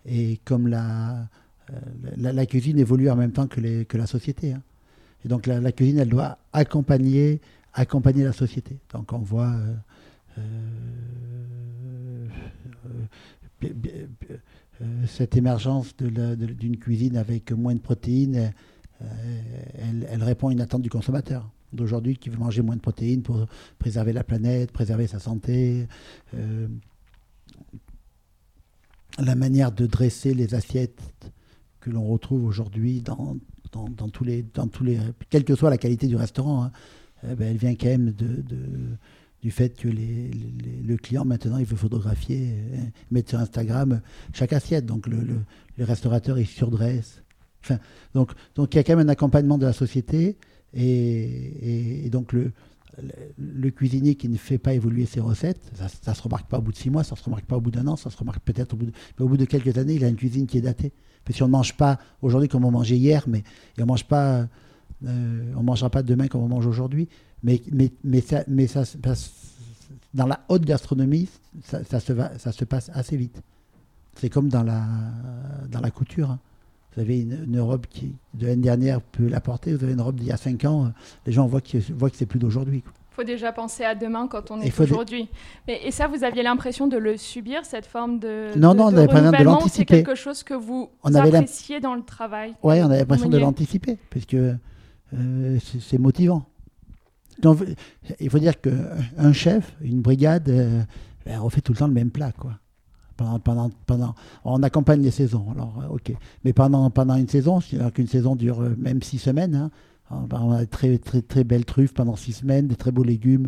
Et comme la, euh, la, cuisine évolue en même temps que, la société. Hein. Et donc la, cuisine, elle doit accompagner, la société. Donc on voit euh, euh, cette émergence d'une cuisine avec moins de protéines. Elle, répond à une attente du consommateur. d'aujourd'hui qui veut manger moins de protéines pour préserver la planète, préserver sa santé. La manière de dresser les assiettes que l'on retrouve aujourd'hui dans, dans, tous les, dans tous les, quelle que soit la qualité du restaurant, hein, eh ben, elle vient quand même de, du fait que le client maintenant il veut photographier, hein, mettre sur Instagram chaque assiette. Donc le, le, restaurateur il surdresse. Enfin, donc, donc il y a quand même un accompagnement de la société et, donc le, le, cuisinier qui ne fait pas évoluer ses recettes, ça ne se remarque pas au bout de six mois, ça se remarque pas au bout d'un an, ça se remarque peut-être au bout de quelques années, il a une cuisine qui est datée. Si on ne mange pas aujourd'hui comme on mangeait hier, mais on mange pas, euh, on mangera pas demain comme on mange aujourd'hui. Mais, mais, mais, ça, mais ça, dans la haute gastronomie, ça, se va, ça se passe assez vite. C'est comme dans la, dans la couture. Hein. Vous avez une, robe qui, de l'année dernière, peut la porter. Vous avez une robe d'il y a 5 ans. Euh, les gens voient que, voient que c'est plus d'aujourd'hui. Faut déjà penser à demain quand on est aujourd'hui. Et ça, vous aviez l'impression de le subir, cette forme de. Non, non, on avait l'impression de l'anticiper. C'est quelque chose que vous on appréciez dans le travail. Oui, on avait l'impression de l'anticiper, puisque euh, c'est motivant. Donc, il faut dire qu'un chef, une brigade, euh, ben, refait tout le temps le même plat. Quoi pendant, pendant, on accompagne les saisons. Alors, euh, ok. Mais pendant, pendant une saison, c'est-à-dire qu'une saison dure euh, même six semaines, hein, on a de très, très, très belles truffes pendant six semaines, des très beaux légumes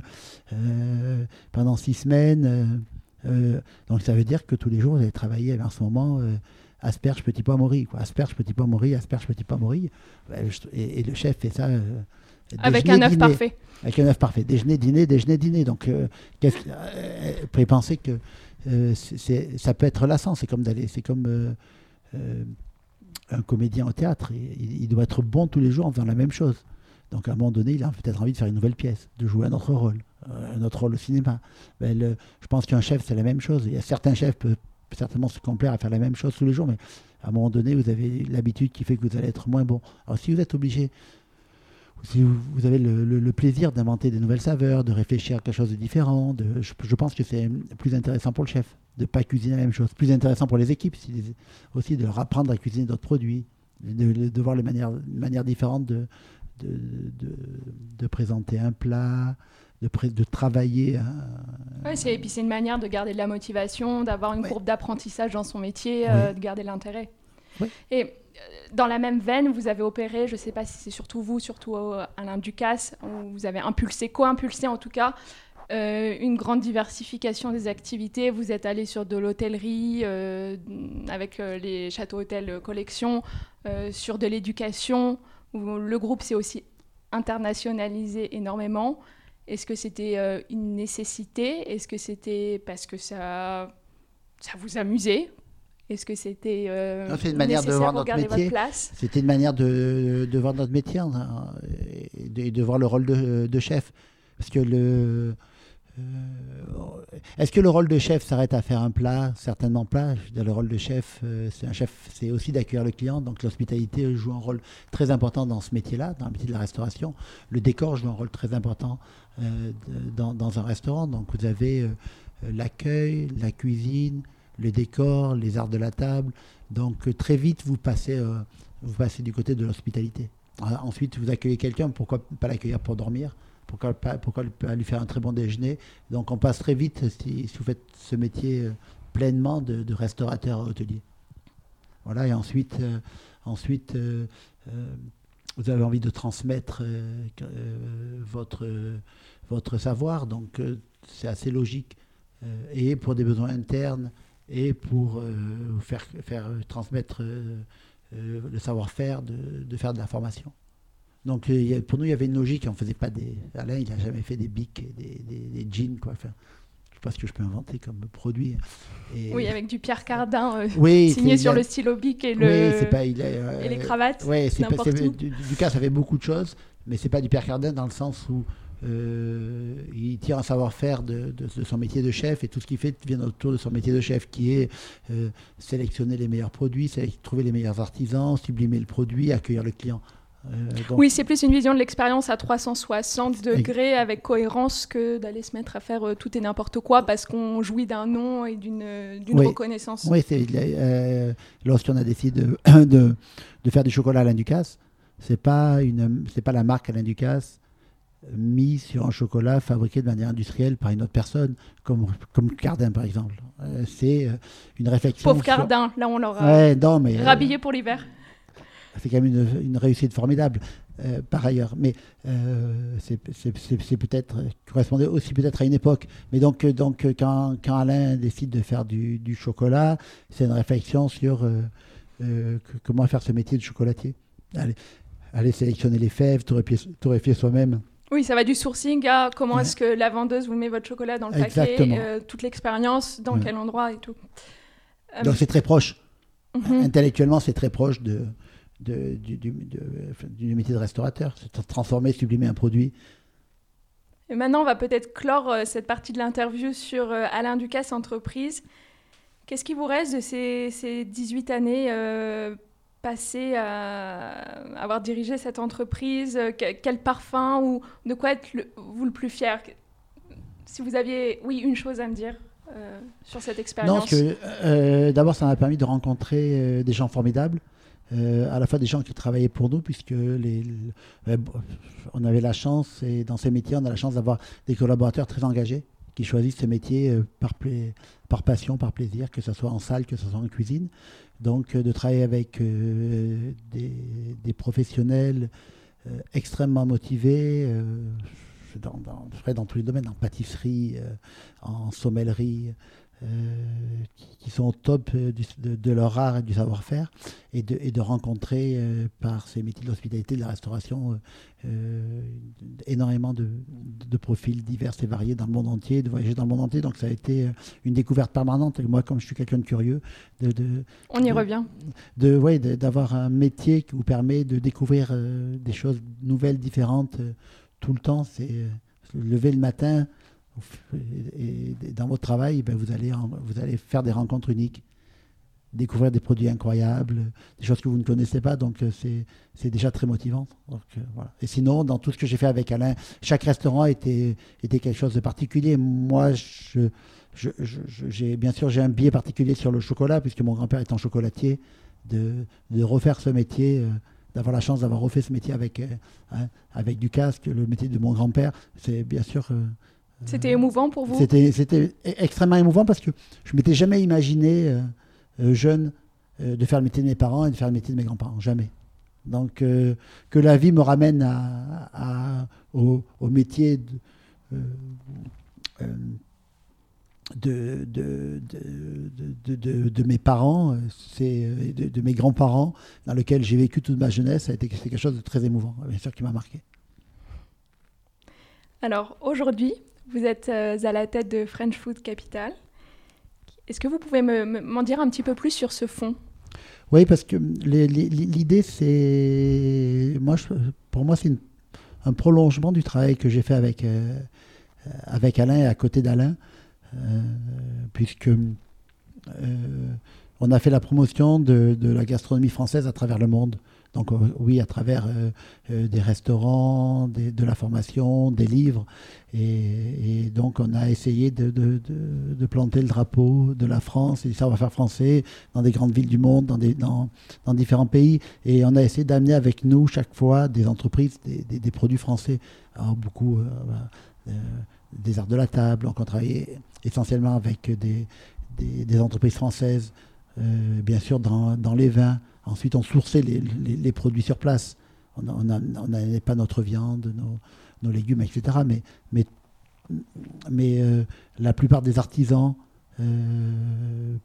euh, pendant six semaines. donc ça veut dire que tous les jours, vous allez travailler en ce moment asperge, petit pois mori. Quoi. Asperge, petit pois mori, asperge, petit pois mori. Et, le chef fait ça. Avec un œuf parfait. Avec un œuf parfait. Déjeuner, dîner, déjeuner, dîner. Donc, vous pouvez penser que euh, ça peut être lassant. C'est comme d'aller, c'est comme euh, euh, un comédien au théâtre. Il, doit être bon tous les jours en faisant la même chose. Donc à un moment donné, il a peut-être envie de faire une nouvelle pièce, de jouer un autre rôle, un autre rôle au cinéma. Je pense qu'un chef, c'est la même chose. Il y a certains chefs peuvent certainement se complaire à faire la même chose tous les jours, mais à un moment donné, vous avez l'habitude qui fait que vous allez être moins bon. Alors si vous êtes obligé si vous avez le, plaisir d'inventer des nouvelles saveurs, de réfléchir à quelque chose de différent, je, pense que c'est plus intéressant pour le chef de ne pas cuisiner la même chose. Plus intéressant pour les équipes aussi de leur apprendre à cuisiner d'autres produits, de, voir les manières, une manière différente de, de, présenter un plat, de, de travailler. Oui, et puis c'est une manière de garder de la motivation, d'avoir une courbe d'apprentissage dans son métier, euh, de garder l'intérêt. Et euh, dans la même veine, vous avez opéré, je ne sais pas si c'est surtout vous, surtout euh, Alain Ducasse, vous avez impulsé, co-impulsé en tout cas, euh, une grande diversification des activités. Vous êtes allé sur de l'hôtellerie avec les châteaux-hôtels collection, sur de l'éducation. Le groupe s'est aussi internationalisé énormément. Est-ce que c'était une nécessité? Est-ce que c'était parce que ça, ça vous amusait? Est-ce que c'était euh, une manière de voir notre métier C'était une manière de, de, voir notre métier hein, et de, voir le rôle de, chef. Parce que le. Euh, est-ce que le rôle de chef s'arrête à faire un plat Certainement pas. le rôle de chef, euh, c'est un chef, c'est aussi d'accueillir le client. Donc l'hospitalité joue un rôle très important dans ce métier-là, dans le métier de la restauration. Le décor joue un rôle très important dans, dans, un restaurant. Donc vous avez l'accueil, la cuisine, les décors, les arts de la table. Donc euh, très vite, vous passez, euh, vous passez du côté de l'hospitalité. Ensuite, vous accueillez quelqu'un, pourquoi pas l'accueillir pour dormir? Pourquoi pourquoi pas lui faire un très bon déjeuner Donc on passe très vite, si, vous faites ce métier euh, pleinement de, restaurateur hôtelier. Voilà, et ensuite, ensuite vous avez envie de transmettre votre, votre savoir, donc c'est assez logique. et pour des besoins internes, et pour euh, faire, faire transmettre euh, euh, le savoir-faire, de, faire de la formation. Donc pour nous, il y avait une logique. On faisait pas des. Alain, il n'a jamais fait des bics, des, des, jeans, quoi. Enfin, je sais pas ce que je peux inventer comme produit. oui, avec du Pierre Cardin signé sur le stylo bic et, le... pas, et les cravates. Oui, c'est pas, du, cas, ça fait beaucoup de choses, mais c'est pas du Pierre Cardin dans le sens où euh, il tire un savoir-faire de, son métier de chef et tout ce qu'il fait vient autour de son métier de chef qui est euh, sélectionner les meilleurs produits, trouver les meilleurs artisans, sublimer le produit, accueillir le client. Euh, oui, c'est plus une vision de l'expérience à 360 degrés avec cohérence que d'aller se mettre à faire tout et n'importe quoi parce qu'on jouit d'un nom et d'une reconnaissance. Oui, lorsqu'on a décidé de, de, faire du chocolat à l'Inducasse, c'est pas une, c'est pas la marque Alain Ducasse mis sur un chocolat fabriqué de manière industrielle par une autre personne, comme, comme Cardin par exemple. Euh, c'est euh, une réflexion. Pauvre sur- Cardin, là on l'aura Ouais, mais euh, rhabillé pour l'hiver. C'est quand même une, une réussite formidable euh, par ailleurs. Mais euh, c'est peut-être correspondait aussi peut-être à une époque. Mais donc, euh, donc quand, quand Alain décide de faire du, du chocolat, c'est une réflexion sur euh, comment faire ce métier de chocolatier. Allez, aller sélectionner les fèves, torréfier, torréfier soi-même. Oui, ça va du sourcing à comment Ouais. est-ce que la vendeuse vous met votre chocolat dans le Exactement. paquet, euh, toute l'expérience, dans Ouais. quel endroit et tout. Euh, Donc c'est très proche. mhm. Intellectuellement, c'est très proche de, de- du, du- métier de restaurateur. Transformer, sublimer un produit. Et maintenant, on va peut-être clore euh, cette partie de l'interview sur euh, Alain Ducasse Entreprise. Qu'est-ce qui vous reste de ces, ces 18 années euh, passées à avoir dirigé cette entreprise que- Quel parfum ou de quoi êtes le- plus fier? Si vous aviez, oui, une chose à me dire euh, sur cette Non, expérience. parce que euh, d'abord, ça m'a permis de rencontrer des gens formidables, à la fois des gens qui travaillaient pour nous, puisque euh, on avait la chance, et dans ces métiers, on a la chance d'avoir des collaborateurs très engagés qui choisissent ce métier euh, par, passion, par plaisir, que ce soit en salle, que ce soit en cuisine. Donc, euh, de travailler avec euh, des, professionnels euh, extrêmement motivés, euh, dans, dans, dans tous les domaines, en pâtisserie, euh, en sommellerie, euh, qui, qui sont au top euh, du- de, de leur art et du savoir-faire, et de, et de rencontrer euh, par ces métiers de l'hospitalité, de la restauration, euh, euh, énormément de, de profils divers et variés dans le monde entier, de voyager dans le monde entier. Donc ça a été euh, une découverte permanente. Et moi, comme je suis quelqu'un de curieux, de, On y revient. de, ouais, d'avoir un métier qui vous permet de découvrir euh, des choses nouvelles, différentes euh, tout le temps. C'est euh, se lever le matin et, dans votre travail, ben, vous, allez faire des rencontres uniques, découvrir des produits incroyables, des choses que vous ne connaissez pas. Donc euh, c'est, déjà très motivant. Euh. Et sinon, dans tout ce que j'ai fait avec Alain, chaque restaurant était, quelque chose de particulier. Moi, bien sûr, j'ai un biais particulier sur le chocolat, puisque mon grand-père est un chocolatier, de, refaire ce métier, euh, d'avoir la chance d'avoir refait ce métier avec, hein, du casque, le métier de mon grand-père. C'est bien sûr. C'était émouvant pour vous? C'était, e- extrêmement émouvant parce que je m'étais jamais imaginé, euh, euh, jeune, euh, de faire le métier de mes parents et de faire le métier de mes grands-parents. Jamais. Donc, euh, que la vie me ramène à, à- au, au métier de, mes parents, de, mes grands-parents, dans lequel j'ai vécu toute ma jeunesse, ça a été c'est quelque chose de très émouvant, bien sûr, qui m'a marqué. Alors aujourd'hui, vous êtes euh, à la tête de French Food Capital. Est-ce que vous pouvez me- me- m'en dire un petit peu plus sur ce fonds? Oui, parce que l'idée, c'est. Moi, pour moi, c'est un prolongement du travail que j'ai fait avec, euh, avec Alain et à côté d'Alain, euh, puisque euh, on a fait la promotion de la gastronomie française à travers le monde. Donc, euh, oui, à travers euh, euh, des restaurants, de la formation, des livres. Et, donc, on a essayé de, planter le drapeau de la France et du savoir-faire français dans des grandes villes du monde, dans, différents pays. Et on a essayé d'amener avec nous chaque fois des entreprises, des, produits français. Alors, beaucoup des arts de la table. Donc, on travaillait essentiellement avec des, entreprises françaises, bien sûr dans les vins. Ensuite, on sourçait les, produits sur place. On n'avait pas notre viande, nos, légumes, etc. Mais, euh, la plupart des artisans, euh,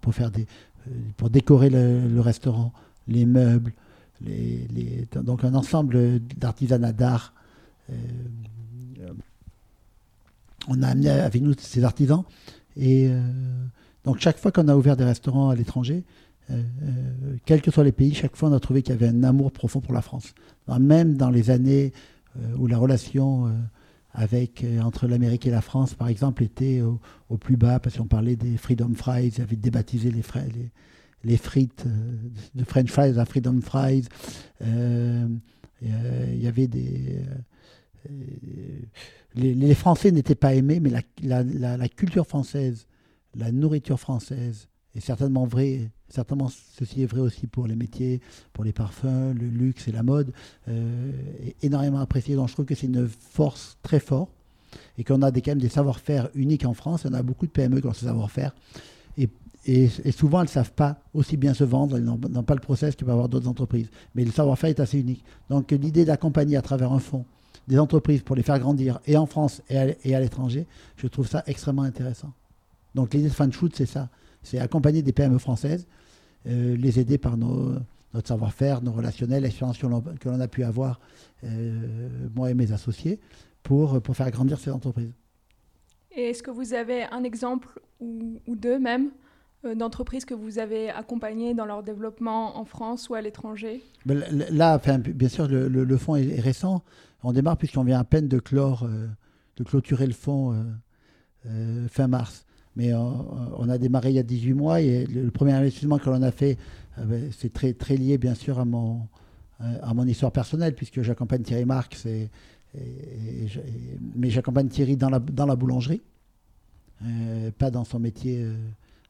pour, faire des, euh, pour décorer le, restaurant, les meubles, les, les- donc un ensemble d'artisanat d'art. on a amené avec nous ces artisans. Et donc chaque fois qu'on a ouvert des restaurants à l'étranger, euh, euh, quels que soient les pays, chaque fois on a trouvé qu'il y avait un amour profond pour la France. Même dans les années euh, où la relation entre l'Amérique et la France, par exemple, était au, plus bas, parce qu'on parlait des Freedom Fries, ils avaient débaptisé les, frites de French Fries à Freedom Fries. Il y avait des... les, Français n'étaient pas aimés, mais la culture française, la nourriture française est certainement vrai. Certainement, ceci est vrai aussi pour les métiers, pour les parfums, le luxe et la mode, euh, est énormément apprécié. Donc, je trouve que c'est une force très forte et qu'on a des, quand même des savoir-faire uniques en France. On a beaucoup de PME qui ont ce savoir-faire. Et, souvent, elles ne savent pas aussi bien se vendre, elles n'ont pas le process que peuvent avoir d'autres entreprises. Mais le savoir-faire est assez unique. Donc, l'idée d'accompagner à travers un fonds des entreprises pour les faire grandir, et en France et à, l'étranger, je trouve ça extrêmement intéressant. Donc, l'idée de FunShoot, c'est ça c'est accompagner des PME françaises, euh, les aider par nos, notre savoir-faire, nos relationnels, l'expérience que l'on a pu avoir, euh, moi et mes associés, pour, pour faire grandir ces entreprises. Et est-ce que vous avez un exemple ou, deux même euh, d'entreprises que vous avez accompagnées dans leur développement en France ou à l'étranger? Là, enfin, bien sûr, le, le, fonds est, récent. On démarre puisqu'on vient à peine de clore, de clôturer le fonds fin mars. Mais on, a démarré il y a 18 mois et le, premier investissement que l'on a fait, euh, ben, c'est très, très lié bien sûr à mon, euh, à mon histoire personnelle, puisque j'accompagne Thierry Marx, mais j'accompagne Thierry dans la, dans la boulangerie, euh, pas dans son métier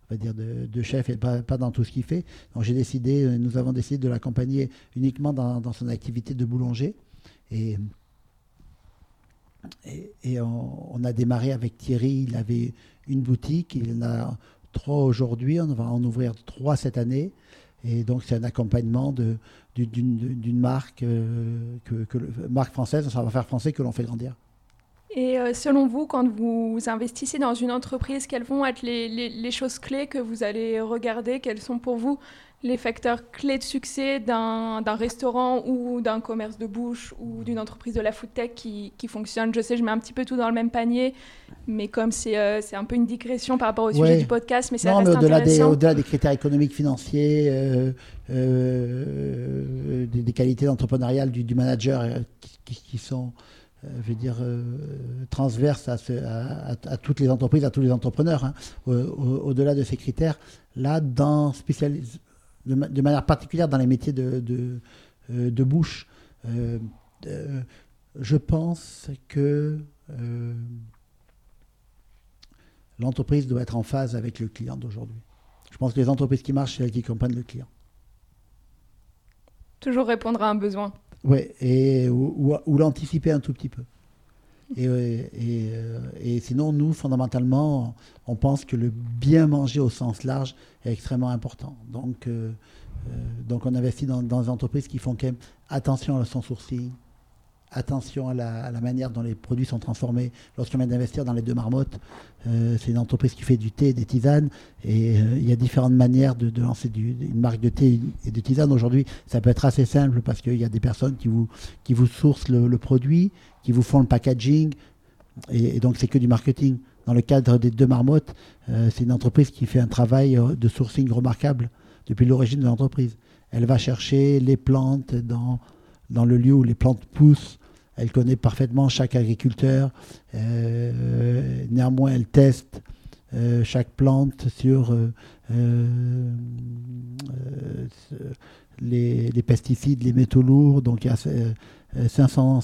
on va dire de, chef et pas, pas, dans tout ce qu'il fait. Donc j'ai décidé, nous avons décidé de l'accompagner uniquement dans, dans, son activité de boulanger. Et, et, on, a démarré avec Thierry, il avait une boutique. Il en a trois aujourd'hui. On va en ouvrir trois cette année. Et donc, c'est un accompagnement d'une marque, euh, que, marque française, un savoir-faire français que l'on fait grandir. Et euh, selon vous, quand vous investissez dans une entreprise, quelles vont être les, les, choses clés que vous allez regarder? Quels sont pour vous les facteurs clés de succès d'un restaurant ou d'un commerce de bouche ou d'une entreprise de la food tech qui, qui, fonctionne? Je sais, je mets un petit peu tout dans le même panier, mais comme c'est euh, un peu une digression par rapport au sujet du podcast, mais ça reste au-delà des, au des, critères économiques, financiers, euh, euh, des, qualités entrepreneuriales du, du manager qui, qui, sont je veux dire, transverses à, à, toutes les entreprises, à tous les entrepreneurs. Hein. Au-delà de ces critères, là, dans spécialis de, manière particulière dans les métiers de, de, euh, bouche. Euh, je pense que euh, l'entreprise doit être en phase avec le client d'aujourd'hui. Je pense que les entreprises qui marchent, c'est elles qui comprennent le client. Toujours répondre à un besoin. Oui, et, ou, l'anticiper un tout petit peu. Et, et, et, sinon, nous, fondamentalement, on pense que le bien manger au sens large est extrêmement important. Donc, euh, euh, donc on investit dans, dans, des entreprises qui font quand même attention à son sourcing, attention à la, manière dont les produits sont transformés. Lorsqu'on vient d'investir dans les deux marmottes, euh, c'est une entreprise qui fait du thé et des tisanes. Et euh, il y a différentes manières de, lancer une marque de thé et de tisane. Aujourd'hui, ça peut être assez simple parce qu'il y a des personnes qui vous, qui vous sourcent le, produit, qui vous font le packaging. Et, donc, c'est que du marketing. Dans le cadre des deux marmottes, euh, c'est une entreprise qui fait un travail de sourcing remarquable depuis l'origine de l'entreprise. Elle va chercher les plantes dans dans le lieu où les plantes poussent. Elle connaît parfaitement chaque agriculteur. Euh, néanmoins, elle teste euh, chaque plante sur euh, les, pesticides, les métaux lourds. Donc, il y a 500,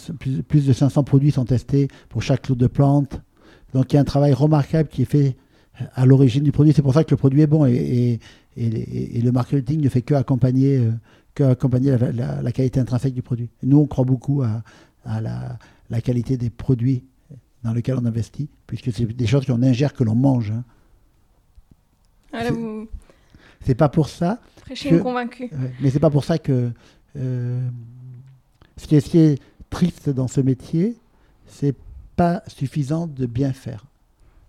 plus, de 500 produits sont testés pour chaque lot de plantes. Donc, il y a un travail remarquable qui est fait à l'origine du produit. C'est pour ça que le produit est bon et, et, le marketing ne fait que accompagner qu'accompagner la, la, qualité intrinsèque du produit. nous, on croit beaucoup à, la, qualité des produits dans lesquels on investit, puisque c'est des choses qu'on ingère, que l'on mange. Hein. Ah, c'est pas pour ça. Que, convaincu. mais c'est pas pour ça que euh, ce, qui est, ce, qui est, triste dans ce métier, c'est pas suffisant de bien faire.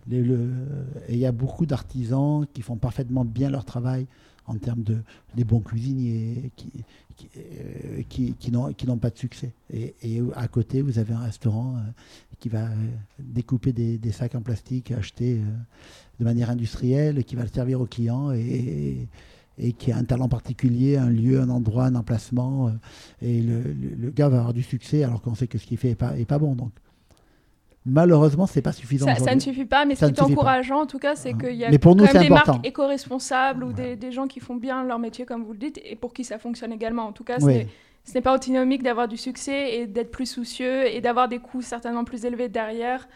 Il y a beaucoup d'artisans qui font parfaitement bien leur travail, en termes de des bons cuisiniers qui, qui, euh, qui, n'ont pas de succès. Et, à côté, vous avez un restaurant euh, qui va euh, découper des, sacs en plastique achetés de manière industrielle, qui va le servir aux clients et, et, qui a un talent particulier, un lieu, un endroit, un emplacement. et le, le, gars va avoir du succès alors qu'on sait que ce qu'il fait n'est pas, est pas bon. Donc Malheureusement, c'est pas suffisant. Ça, ne suffit pas, mais ce qui est encourageant, en tout cas, c'est qu'il y a quand même des marques éco-responsables ou des, gens qui font bien leur métier, comme vous le dites, et pour qui ça fonctionne également. En tout cas, ce n'est pas antinomique d'avoir du succès et d'être plus soucieux et d'avoir des coûts certainement plus élevés derrière.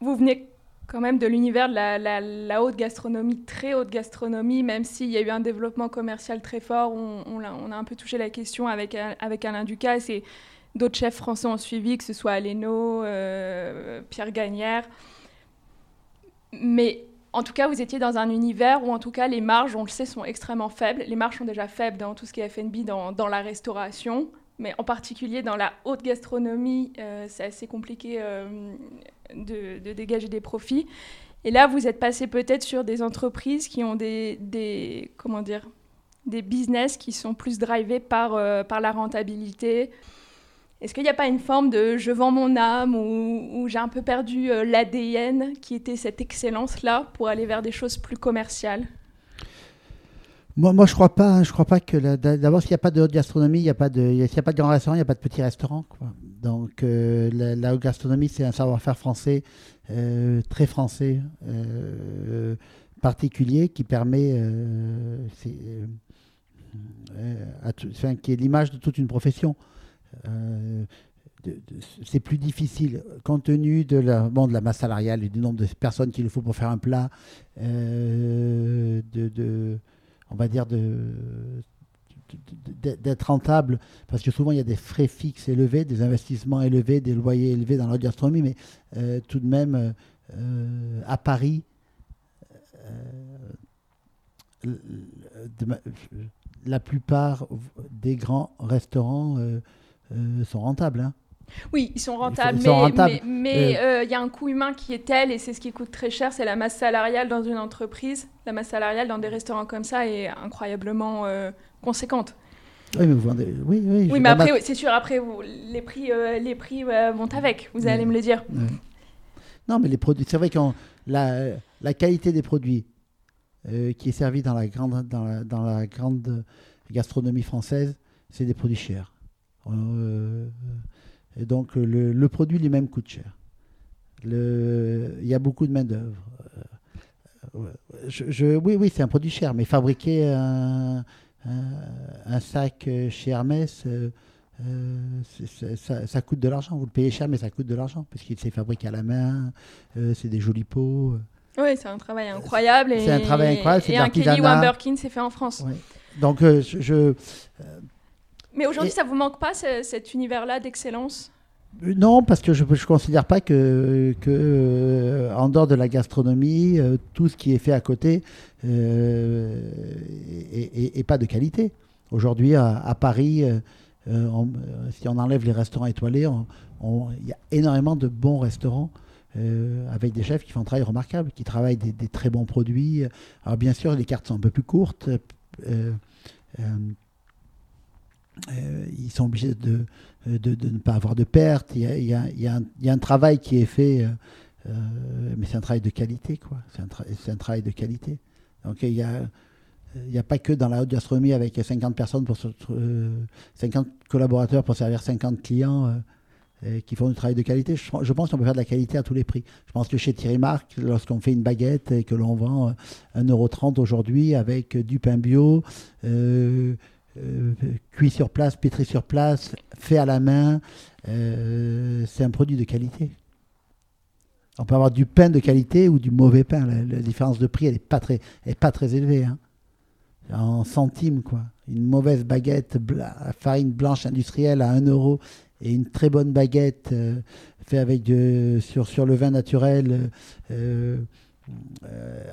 Vous venez quand même de l'univers de la, haute gastronomie, très haute gastronomie, même s'il y a eu un développement commercial très fort. On, a, un peu touché la question avec, avec Alain Ducasse et d'autres chefs français ont suivi, que ce soit Aleno, euh, Pierre Gagnère. Mais en tout cas, vous étiez dans un univers où, en tout cas, les marges, on le sait, sont extrêmement faibles. Les marges sont déjà faibles dans tout ce qui est FNB, dans, la restauration, mais en particulier dans la haute gastronomie, euh, c'est assez compliqué euh, de, dégager des profits. Et là, vous êtes passé peut-être sur des entreprises qui ont des, comment dire, des business qui sont plus drivés par, par la rentabilité, est-ce qu'il n'y a pas une forme de je vends mon âme ou, j'ai un peu perdu euh, l'ADN qui était cette excellence-là pour aller vers des choses plus commerciales? Moi, moi, je crois pas. Je crois pas que d'abord, s'il n'y a pas de haute gastronomie, il n'y a pas de, s'il a pas de grand restaurant, il n'y a pas de petit restaurant. Donc, euh, la, haute gastronomie, c'est un savoir-faire français, euh, très français, particulier, qui permet, qui est l'image de toute une profession. Euh, c'est plus difficile compte tenu de la, de la masse salariale et du nombre de personnes qu'il faut pour faire un plat, euh, de, on va dire d'être rentable, parce que souvent il y a des frais fixes élevés, des investissements élevés, des loyers élevés dans la gastronomie, mais euh, tout de même à Paris, la plupart des grands restaurants sont rentables. Hein. Oui, ils sont rentables, mais euh, euh, il y a un coût humain qui est tel, et c'est ce qui coûte très cher, c'est la masse salariale dans une entreprise. La masse salariale dans des restaurants comme ça est incroyablement conséquente. Oui, mais, vous vendez... oui, oui, oui mais après, c'est sûr, après, les prix, les prix vont avec, vous allez me le dire. Non, mais les produits, c'est vrai que la, la, qualité des produits qui est servie dans la grande, dans la, dans la grande gastronomie française, c'est des produits chers. Euh, et donc le, produit lui-même coûte cher. il y a beaucoup de main-d'œuvre. Euh, oui, oui, c'est un produit cher, mais fabriquer un, sac chez Hermès, euh, ça, coûte de l'argent. Vous le payez cher, mais ça coûte de l'argent, parce qu'il s'est fabriqué à la main, c'est des jolis pots. Oui, c'est un travail incroyable. C'est un travail incroyable. Et, un Kelly Wamberkin, c'est fait en France. Donc, je, mais aujourd'hui, ça vous manque pas cet univers-là d'excellence? Euh, non, parce que je ne considère pas que, que euh, en dehors de la gastronomie, euh, tout ce qui est fait à côté n'est pas de qualité. Aujourd'hui, à, Paris, si on enlève les restaurants étoilés, il y a énormément de bons restaurants avec des chefs qui font un travail remarquable, qui travaillent des, des, très bons produits. Alors bien sûr, les cartes sont un peu plus courtes. Euh, ils sont obligés de, de, de, ne pas avoir de pertes. Il y a, un, travail qui est fait, euh, euh, mais c'est un travail de qualité, quoi. C'est un, travail de qualité. Donc il y a, il n'y a pas que dans la haute gastronomie avec 50 personnes pour 50 collaborateurs pour servir 50 clients qui font du travail de qualité. Je, pense qu'on peut faire de la qualité à tous les prix. Je pense que chez Thierry Marc, lorsqu'on fait une baguette et que l'on vend 1,30€ aujourd'hui avec du pain bio, euh, cuit sur place, pétri sur place, fait à la main. Euh, c'est un produit de qualité. On peut avoir du pain de qualité ou du mauvais pain. La, différence de prix, n'est pas très, élevée. Hein. En centimes, quoi. Une mauvaise baguette à farine blanche industrielle à 1 euro et une très bonne baguette euh, faite avec sur, sur le vin naturel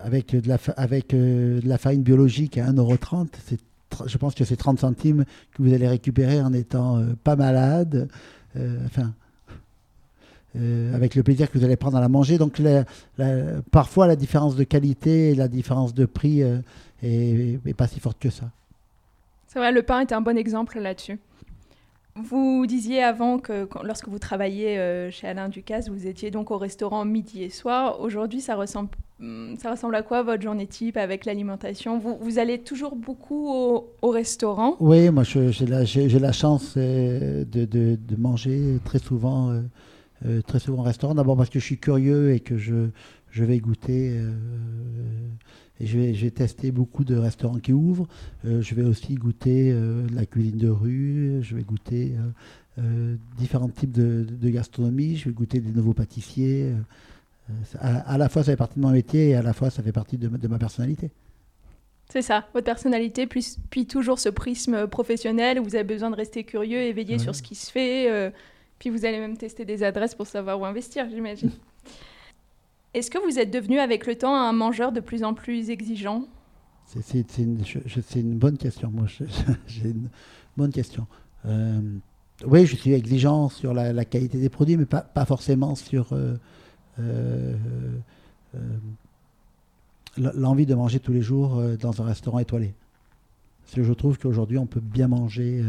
avec, de la, avec de la farine biologique à 1,30€, c'est je pense que c'est 30 centimes que vous allez récupérer en étant euh, pas malade. Euh, enfin, euh, avec le plaisir que vous allez prendre à la manger. Donc, parfois, la différence de qualité et la différence de prix est, pas si forte que ça. C'est vrai, le pain est un bon exemple là-dessus. Vous disiez avant que lorsque vous travailliez chez Alain Ducasse, vous étiez donc au restaurant midi et soir. Aujourd'hui, ça ressemble ça ressemble à quoi votre journée type avec l'alimentation? Vous, allez toujours beaucoup au, restaurant? Oui, moi j'ai la, chance euh, de, manger très souvent, euh, euh, très souvent au restaurant. D'abord parce que je suis curieux et que je, vais goûter. et je vais, tester beaucoup de restaurants qui ouvrent. je vais aussi goûter la cuisine de rue. Je vais goûter différents types de, gastronomie. Je vais goûter des nouveaux pâtissiers. À, la fois, ça fait partie de mon métier et à la fois, ça fait partie de, de ma personnalité. C'est ça, votre personnalité, puis, puis, toujours ce prisme professionnel où vous avez besoin de rester curieux et veiller sur ce qui se fait. puis vous allez même tester des adresses pour savoir où investir, j'imagine. Est-ce que vous êtes devenu avec le temps un mangeur de plus en plus exigeant? C'est une, une, bonne question. Moi, j'ai une bonne question. Euh, oui, je suis exigeant sur la, qualité des produits, mais pas, pas forcément sur euh, euh, l'envie de manger tous les jours dans un restaurant étoilé. Parce que je trouve qu'aujourd'hui, on peut bien manger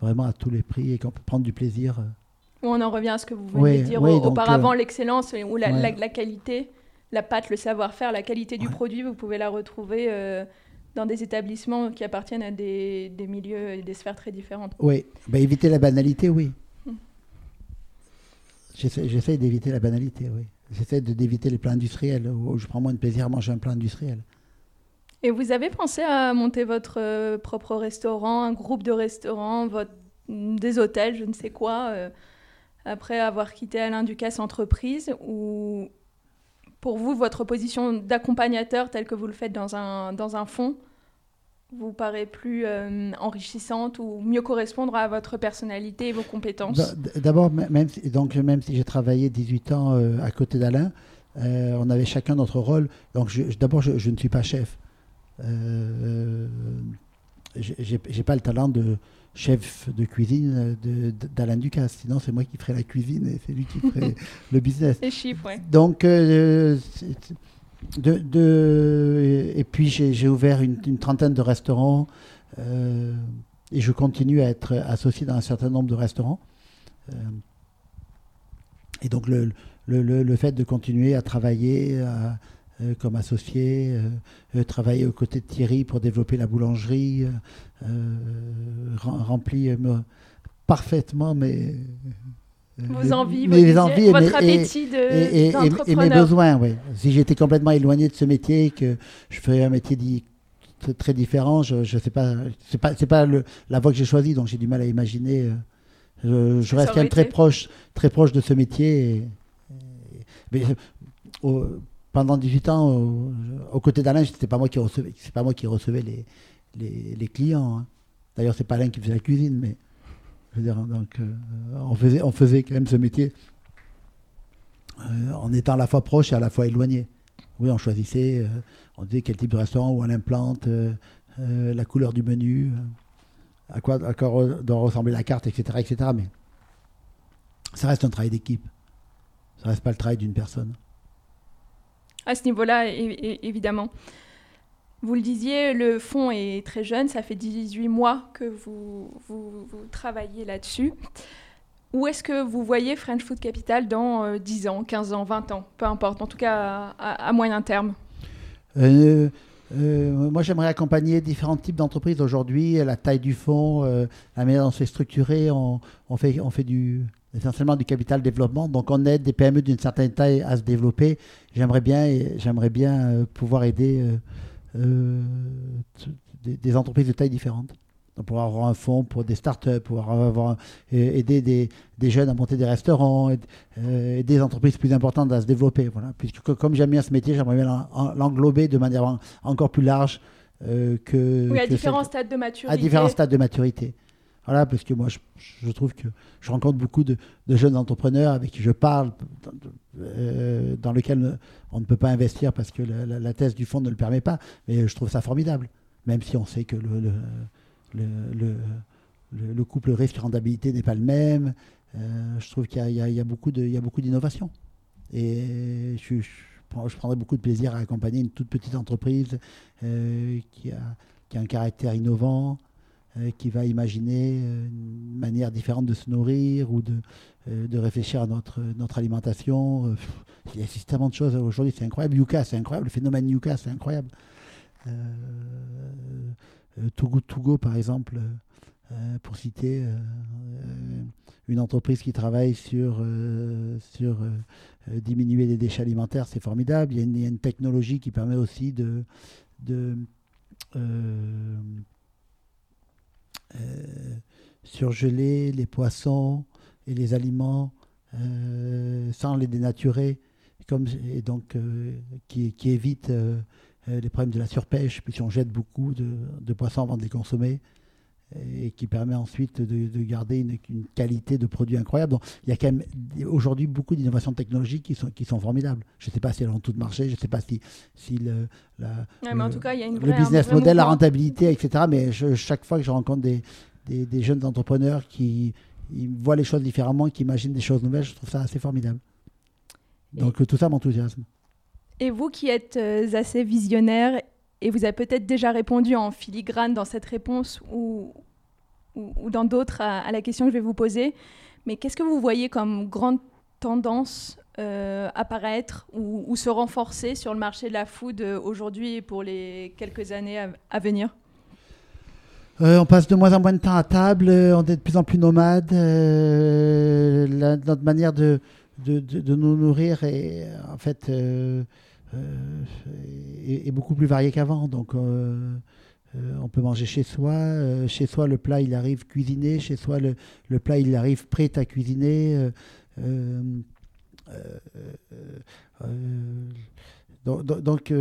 vraiment à tous les prix et qu'on peut prendre du plaisir on en revient à ce que vous venez de dire auparavant, euh, l'excellence ou la, qualité, la pâte, le savoir-faire, la qualité du produit, vous pouvez la retrouver euh, dans des établissements qui appartiennent à des, milieux et des sphères très différentes. Oui, bah, éviter la banalité, oui. Hmm. J'essaie d'éviter la banalité, oui. J'essaie d'éviter les plats industriels, où je prends moins de plaisir à manger un plat industriel. Et vous avez pensé à monter votre euh, propre restaurant, un groupe de restaurants, votre, des hôtels, je ne sais quoi après avoir quitté Alain Ducasse entreprise ou pour vous, votre position d'accompagnateur telle que vous le faites dans un, dans un fonds vous paraît plus euh, enrichissante ou mieux correspondre à votre personnalité et vos compétences? D'abord, même, si, donc, même si j'ai travaillé 18 ans euh, à côté d'Alain, euh, on avait chacun notre rôle. Donc d'abord, je, je, ne suis pas chef. Euh, j'ai pas le talent de, chef de cuisine d'Alain Ducasse. Sinon, c'est moi qui ferais la cuisine et c'est lui qui ferait le business. Les chiffres, oui. Donc, et puis j'ai ouvert une, trentaine de restaurants euh, et je continue à être associé dans un certain nombre de restaurants. Euh, et donc, le, le, le, fait de continuer à travailler, euh, comme associé, travailler aux côtés de Thierry pour développer la boulangerie, remplit parfaitement mes, vos envies, mes envies votre appétit et, et, mes besoins. Oui. Si j'étais complètement éloigné de ce métier, que je ferais un métier très différent, je ne sais pas, c'est pas, pas le, la voie que j'ai choisie, donc j'ai du mal à imaginer. je, reste quand même très proche, très proche de ce métier. mais, pendant 18 ans, aux côtés d'Alain, c'est pas moi qui recevais, c'est pas moi qui recevais les, les, clients. Hein. D'ailleurs, c'est pas Alain qui faisait la cuisine, mais euh, on, faisait, on quand même ce métier euh, en étant à la fois proche et à la fois éloigné. Oui, on choisissait, euh, on disait quel type de restaurant, où on implante, la couleur du menu, à quoi, à quoi doit ressembler la carte, etc., etc. Mais ça reste un travail d'équipe. Ça reste pas le travail d'une personne à ce niveau-là, évidemment. Vous le disiez, le fonds est très jeune, ça fait 18 mois que vous, travaillez là-dessus. Où est-ce que vous voyez French Food Capital dans 10 euh, ans, 15 ans, 20 ans, peu importe, en tout cas à, moyen terme? Euh, euh, moi, j'aimerais accompagner différents types d'entreprises aujourd'hui, la taille du fonds, la manière dont. On, on, fait, on fait du, essentiellement du capital développement. Donc on aide des PME d'une certaine taille à se développer. J'aimerais bien, j'aimerais bien pouvoir aider euh, euh, des, entreprises de taille différente. Pouvoir avoir un fonds pour des startups, pouvoir avoir, aider des, des, jeunes à monter des restaurants, aider des entreprises plus importantes à se développer. Voilà. Puisque comme j'aime bien ce métier, j'aimerais bien l'englober de manière encore plus large que... Oui, à différents stades de maturité. À différents stades de maturité. Voilà, parce que moi, je, trouve que je rencontre beaucoup de, jeunes entrepreneurs avec qui je parle, euh, dans lesquels on ne peut pas investir parce que la, thèse du fonds ne le permet pas. Mais je trouve ça formidable, même si on sait que le, le, le, couple risque-rentabilité n'est pas le même. Euh, je trouve qu'il y, y, a beaucoup d'innovation. Et je, je, prendrais beaucoup de plaisir à accompagner une toute petite entreprise euh, qui, a, qui a un caractère innovant. Euh, qui va imaginer euh, une manière différente de se nourrir ou de, euh, de réfléchir à notre, notre alimentation. il y a tellement de choses aujourd'hui, c'est incroyable. Yuka, c'est incroyable. Le phénomène Yuka, c'est incroyable. Too Good To Go, par exemple, pour citer une entreprise qui travaille sur, sur diminuer les déchets alimentaires, c'est formidable. Il y, a une, il y, a une, technologie qui permet aussi de, de euh, surgeler les poissons et les aliments euh, sans les dénaturer comme, et donc qui, qui, évite les problèmes de la surpêche, puis si on jette beaucoup de poissons avant de les consommer et qui permet ensuite de, garder une, qualité de produit incroyable. Donc, il y a quand même aujourd'hui beaucoup d'innovations technologiques qui sont, qui sont formidables. Je ne sais pas si elles ont toutes marché, je ne sais pas si, si le, le business model, la rentabilité, etc. Mais chaque fois que je rencontre des, des, jeunes entrepreneurs qui voient les choses différemment, qui imaginent des choses nouvelles, je trouve ça assez formidable. Donc tout ça m'enthousiasme. Et vous qui êtes euh, assez visionnaire et vous avez peut-être déjà répondu en filigrane dans cette réponse ou, ou, dans d'autres à, la question que je vais vous poser. Mais qu'est-ce que vous voyez comme grande tendance euh, apparaître ou, se renforcer sur le marché de la food euh, aujourd'hui et pour les quelques années à, venir? Euh, on passe de moins en moins de temps à table, on est de plus en plus nomade. notre manière de, de, de, nous nourrir est en fait est, beaucoup plus variée qu'avant. Donc euh, on peut manger chez soi. Euh, chez soi, le plat, il arrive cuisiné. Chez soi, le, plat, il arrive prêt à cuisiner. Euh, donc,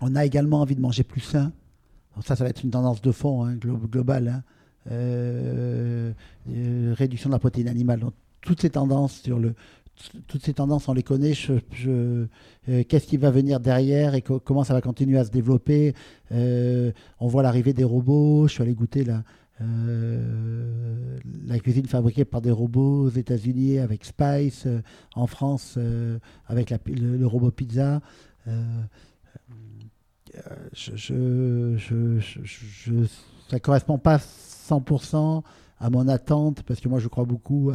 on a également envie de manger plus sain. ça, ça va être une tendance de fond hein, globale. Hein. réduction de la protéine animale. Donc, toutes ces tendances sur le, toutes ces tendances, on les connaît. Euh, Qu'est-ce qui va venir derrière et comment ça va continuer à se développer euh, On voit l'arrivée des robots. Je suis allé goûter la, euh, cuisine fabriquée par des robots aux États-Unis avec Spice, en France avec le, robot pizza. Ça ne correspond pas 100% à mon attente parce que moi je crois beaucoup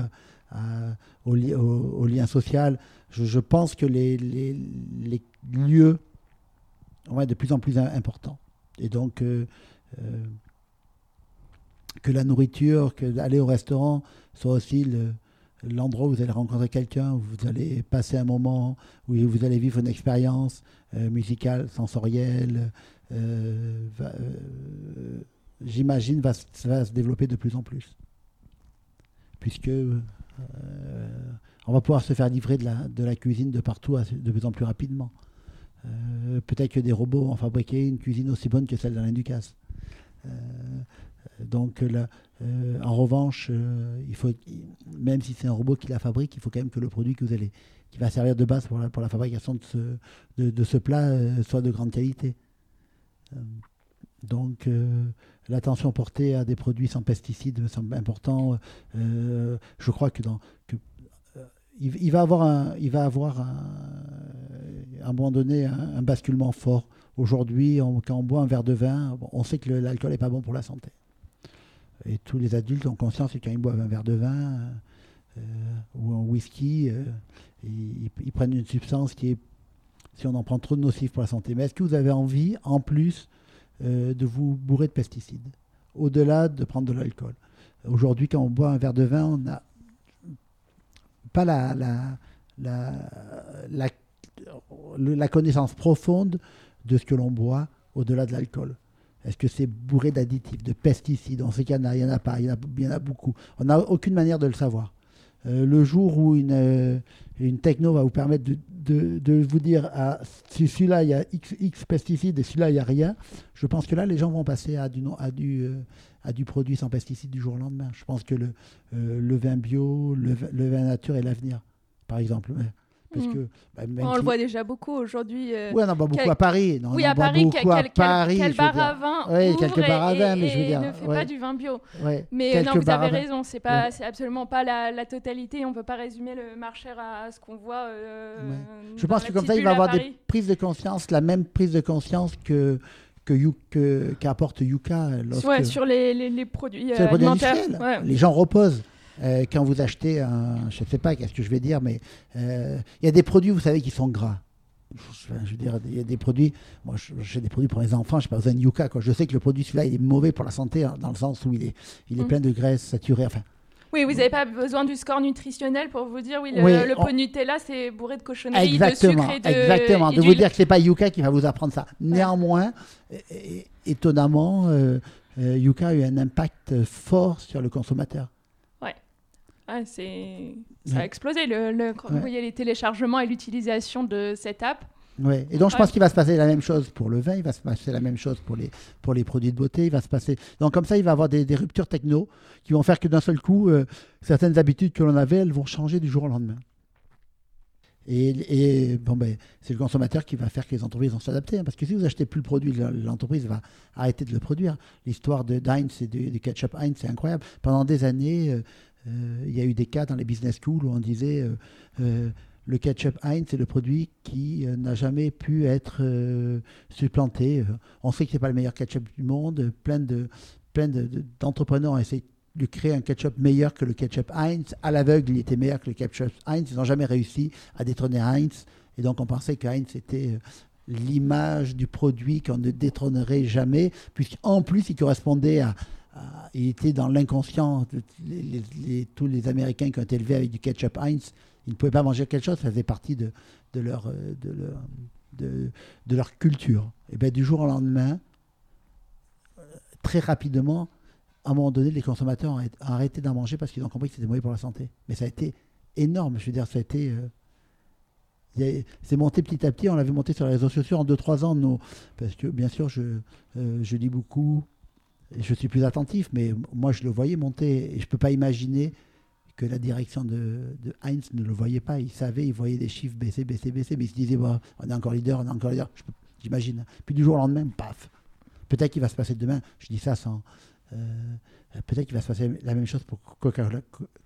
au, lien social. Je, pense que les, lieux vont être de plus en plus importants. Et donc, euh, euh, que la nourriture, que aller au restaurant soit aussi l'endroit où vous allez rencontrer quelqu'un, où vous allez passer un moment, où vous allez vivre une expérience euh, musicale, sensorielle, j'imagine, va, va, se développer de plus en plus. Puisque euh, on va pouvoir se faire livrer de la, cuisine de partout de plus en plus rapidement. Euh, peut-être que des robots vont fabriquer une cuisine aussi bonne que celle d'Alain Ducasse. Euh, donc, en revanche, même si c'est un robot qui la fabrique, il faut quand même que le produit que qui va servir de base pour la, pour la fabrication de ce, de, ce plat soit de grande qualité. Donc, l'attention portée à des produits sans pesticides me semble important. Euh, je crois que dans que, euh, il, va avoir un, il va avoir un, à un moment donné un, basculement fort. Aujourd'hui, quand on boit un verre de vin, on sait que l'alcool n'est pas bon pour la santé. Et tous les adultes ont conscience que quand ils boivent un verre de vin euh, ou un whisky, ils, ils, prennent une substance qui est, si on en prend trop, nocive pour la santé. Mais est-ce que vous avez envie, en plus, euh, de vous bourrer de pesticides, au-delà de prendre de l'alcool. Aujourd'hui, quand on boit un verre de vin, on n'a pas la, la, la, connaissance profonde de ce que l'on boit au-delà de l'alcool. Est-ce que c'est bourré d'additifs, de pesticides? On sait qu'il y en a, il n'y en a pas, il y en a, beaucoup. On n'a aucune manière de le savoir. Euh, le jour où une, euh, une techno va vous permettre de, vous dire ah, si celui-là il y a X, pesticides et celui-là il n'y a rien, je pense que là les gens vont passer euh, à du produit sans pesticides du jour au lendemain. Je pense que le, le vin bio, le, le vin nature est l'avenir, par exemple. Parce mm. que, bah, on le voit déjà beaucoup aujourd'hui. Euh, oui, on en voit beaucoup à Paris. oui, à Paris, quel, quel, bar à vin oui, quelques bars à vin, mais je veux dire, ne fait pas du vin bio. mais non, vous avez raison, c'est pas, c'est absolument pas la, totalité. On peut pas résumer le marché à ce qu'on voit. Euh, je pense que comme ça, il va y avoir des prises de conscience, la même prise de conscience que qu'apporte Yuka. Ouais, sur les, les, les produits alimentaires. Les gens reposent. Euh, quand vous achetez un, je ne sais pas qu'est-ce que je vais dire, mais euh, il y a des produits, vous savez, qui sont gras. Je veux dire, il y a des produits, moi j'ai des produits pour les enfants, je n'ai pas besoin de Yuka. Quoi. Je sais que le produit, celui-là, il est mauvais pour la santé, hein, dans le sens où il est, il est mm. plein de graisse saturée. Enfin, oui, vous n'avez pas besoin du score nutritionnel pour vous dire, oui, le, pot Nutella, c'est bourré de cochonneries, de sucre et de Exactement, de vous dire que ce n'est pas Yuka qui va vous apprendre ça. Néanmoins, étonnamment, euh, Yuka a eu un impact fort sur le consommateur. Ah, c'est... Ça a explosé. Le, le- voyez les téléchargements et l'utilisation de cette app. Ouais. Et donc, je Ouais. pense qu'il va se passer la même chose pour le vin, il va se passer la même chose pour les, pour les produits de beauté, il va se passer... Donc, comme ça, il va y avoir des, des ruptures techno qui vont faire que d'un seul coup, euh, certaines habitudes que l'on avait, elles vont changer du jour au lendemain. Et, et, bon, ben, c'est le consommateur qui va faire que les entreprises vont s'adapter. hein, parce que si vous achetez plus le produit, le- l'entreprise va arrêter de le produire. L'histoire de d'Heinz et du, ketchup Heinz, c'est incroyable. Pendant des années, euh, il y a eu des cas dans les business schools où on disait euh, euh, le ketchup Heinz, c'est le produit qui euh, n'a jamais pu être euh, supplanté. Euh, On sait que c'est pas le meilleur ketchup du monde. Plein de plein de- de- d'entrepreneurs ont essayé de créer un ketchup meilleur que le ketchup Heinz. À l'aveugle, il était meilleur que le ketchup Heinz. Ils n'ont jamais réussi à détrôner Heinz. Et donc, on pensait que Heinz était euh, l'image du produit qu'on ne détrônerait jamais, puisqu'en plus, il correspondait à- il était dans l'inconscient. tous les Américains qui ont été élevés avec du ketchup Heinz, ils ne pouvaient pas manger quelque chose, ça faisait partie de, euh, leur, culture. Et bien, du jour au lendemain, euh, très rapidement, à un moment donné, les consommateurs ont arrêté- d'en manger parce qu'ils ont compris que c'était mauvais pour la santé. Mais ça a été énorme. Je veux dire, ça a été. euh, c'est monté petit à petit. On l'avait monté sur les réseaux sociaux en 2-3 ans. Parce que, bien sûr, je, euh, je lis beaucoup je suis plus attentif. Mais moi, je le voyais monter. Et je ne peux pas imaginer que la direction de, Heinz ne le voyait pas. Il savait, il voyait des chiffres baisser, baisser, baisser. Mais il se disait, Bon, on est encore leader, on est encore leader. J'imagine. Puis du jour au lendemain, paf. Peut-être qu'il va se passer demain. Je dis ça sans. euh, peut-être qu'il va se passer la même chose pour Coca,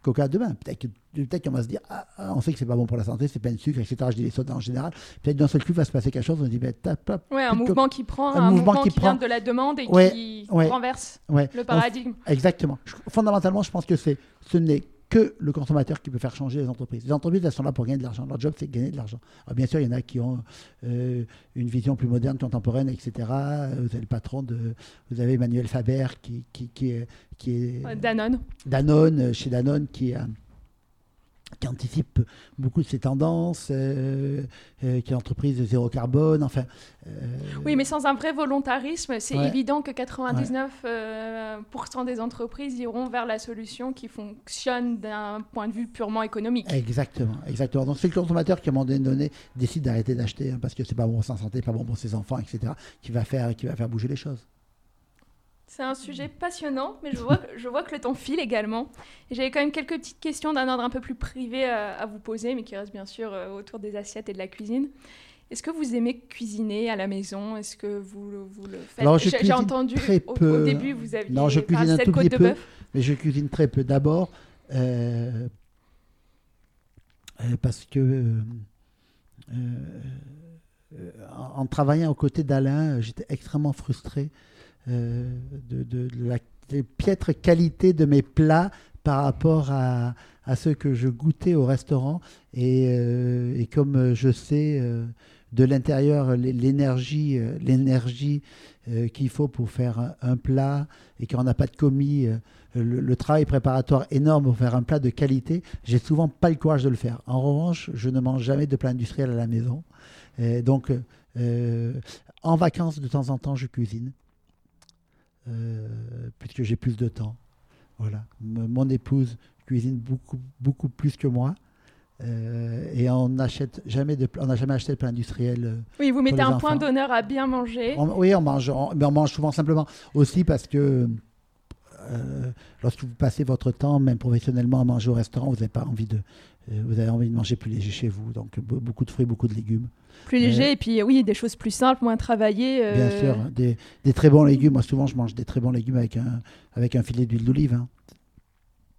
Coca demain. Peut-être qu'on va se dire, ah, ah, on sait que c'est pas bon pour la santé, c'est plein de sucre, etc. Je dis les sodas en général. Peut-être d'un seul coup, il va se passer quelque chose. On se dit, ben, tap, tap. Ouais, un mouvement qui prend, un mouvement qui vient prend- de la demande et Ouais, qui ouais. renverse Ouais. le paradigme. Exactement. Je- fondamentalement, je pense que c'est, ce n'est que le consommateur qui peut faire changer les entreprises. Les entreprises, elles sont là pour gagner de l'argent. Leur job, c'est de gagner de l'argent. Alors, bien sûr, il y en a qui ont euh, une vision plus moderne, contemporaine, etc. Vous avez le patron de, vous avez Emmanuel Faber qui, qui, qui est, qui est Danone. Danone, chez Danone, qui, euh, qui anticipe beaucoup de ces tendances, euh, euh, qui est entreprise de zéro carbone, enfin. euh, Oui, mais sans un vrai volontarisme, c'est Ouais. évident que 99% euh, pourcent des entreprises iront vers la solution qui fonctionne d'un point de vue purement économique. Exactement, exactement. Donc c'est le consommateur qui à un moment donné décide d'arrêter d'acheter hein, parce que c'est pas bon pour sa santé, pas bon pour ses enfants, etc. qui va faire, qui va faire bouger les choses. C'est un sujet passionnant, mais je vois, que- je vois que le temps file également. J'avais quand même quelques petites questions d'un ordre un peu plus privé à, à vous poser, mais qui restent bien sûr euh, autour des assiettes et de la cuisine. Est-ce que vous aimez cuisiner à la maison? Est-ce que vous, le- vous le faites? J'ai- entendu très au, peu. au début, vous aviez Non, je cuisine un tout petit de peu. Mais je cuisine très peu. D'abord, euh, euh, parce que euh, euh, en, en travaillant aux côtés d'Alain, euh, j'étais extrêmement frustré euh, de, de- la piètre qualité de mes plats par rapport à, à ceux que je goûtais au restaurant. Et, euh, comme euh, je sais euh, de l'intérieur l'énergie, euh, euh, qu'il faut pour faire un, plat et qu'on n'a pas de commis, euh, le, travail préparatoire énorme pour faire un plat de qualité, j'ai souvent pas le courage de le faire. En revanche, je ne mange jamais de plat industriel à la maison. Donc, euh, en vacances, de temps en temps, je cuisine, euh, puisque j'ai plus de temps. Voilà. M- Mon épouse cuisine beaucoup, beaucoup plus que moi. euh, et on n'achète jamais de, on n'a jamais acheté de plat industriel. euh, Oui, vous mettez un enfants. point d'honneur à bien manger. on- oui, on mange, on, mais on mange souvent simplement aussi parce que euh, lorsque vous passez votre temps, même professionnellement, à manger au restaurant, vous n'avez pas envie de, euh, vous avez envie de manger plus léger chez vous. Donc be- beaucoup de fruits, beaucoup de légumes. Plus léger, et puis oui, des choses plus simples, moins travaillées. euh, Bien sûr, hein, des, des très bons légumes. Moi, souvent, je mange des très bons légumes avec un, avec un filet d'huile d'olive. hein.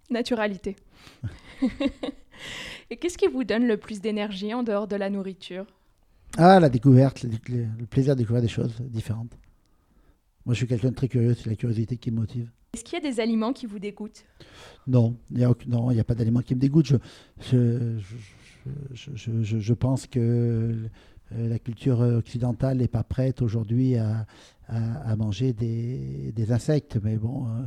Naturalité. et qu'est-ce qui vous donne le plus d'énergie en dehors de la nourriture? Ah, la découverte, le, le- le plaisir de découvrir des choses différentes. Moi, je suis quelqu'un de très curieux. C'est la curiosité qui me motive. Est-ce qu'il y a des aliments qui vous dégoûtent? Non, il n'y a, pas d'aliment qui me dégoûte. Je, je, je, je- pense que la culture occidentale n'est pas prête aujourd'hui à, à- à manger des, des insectes. Mais bon, euh,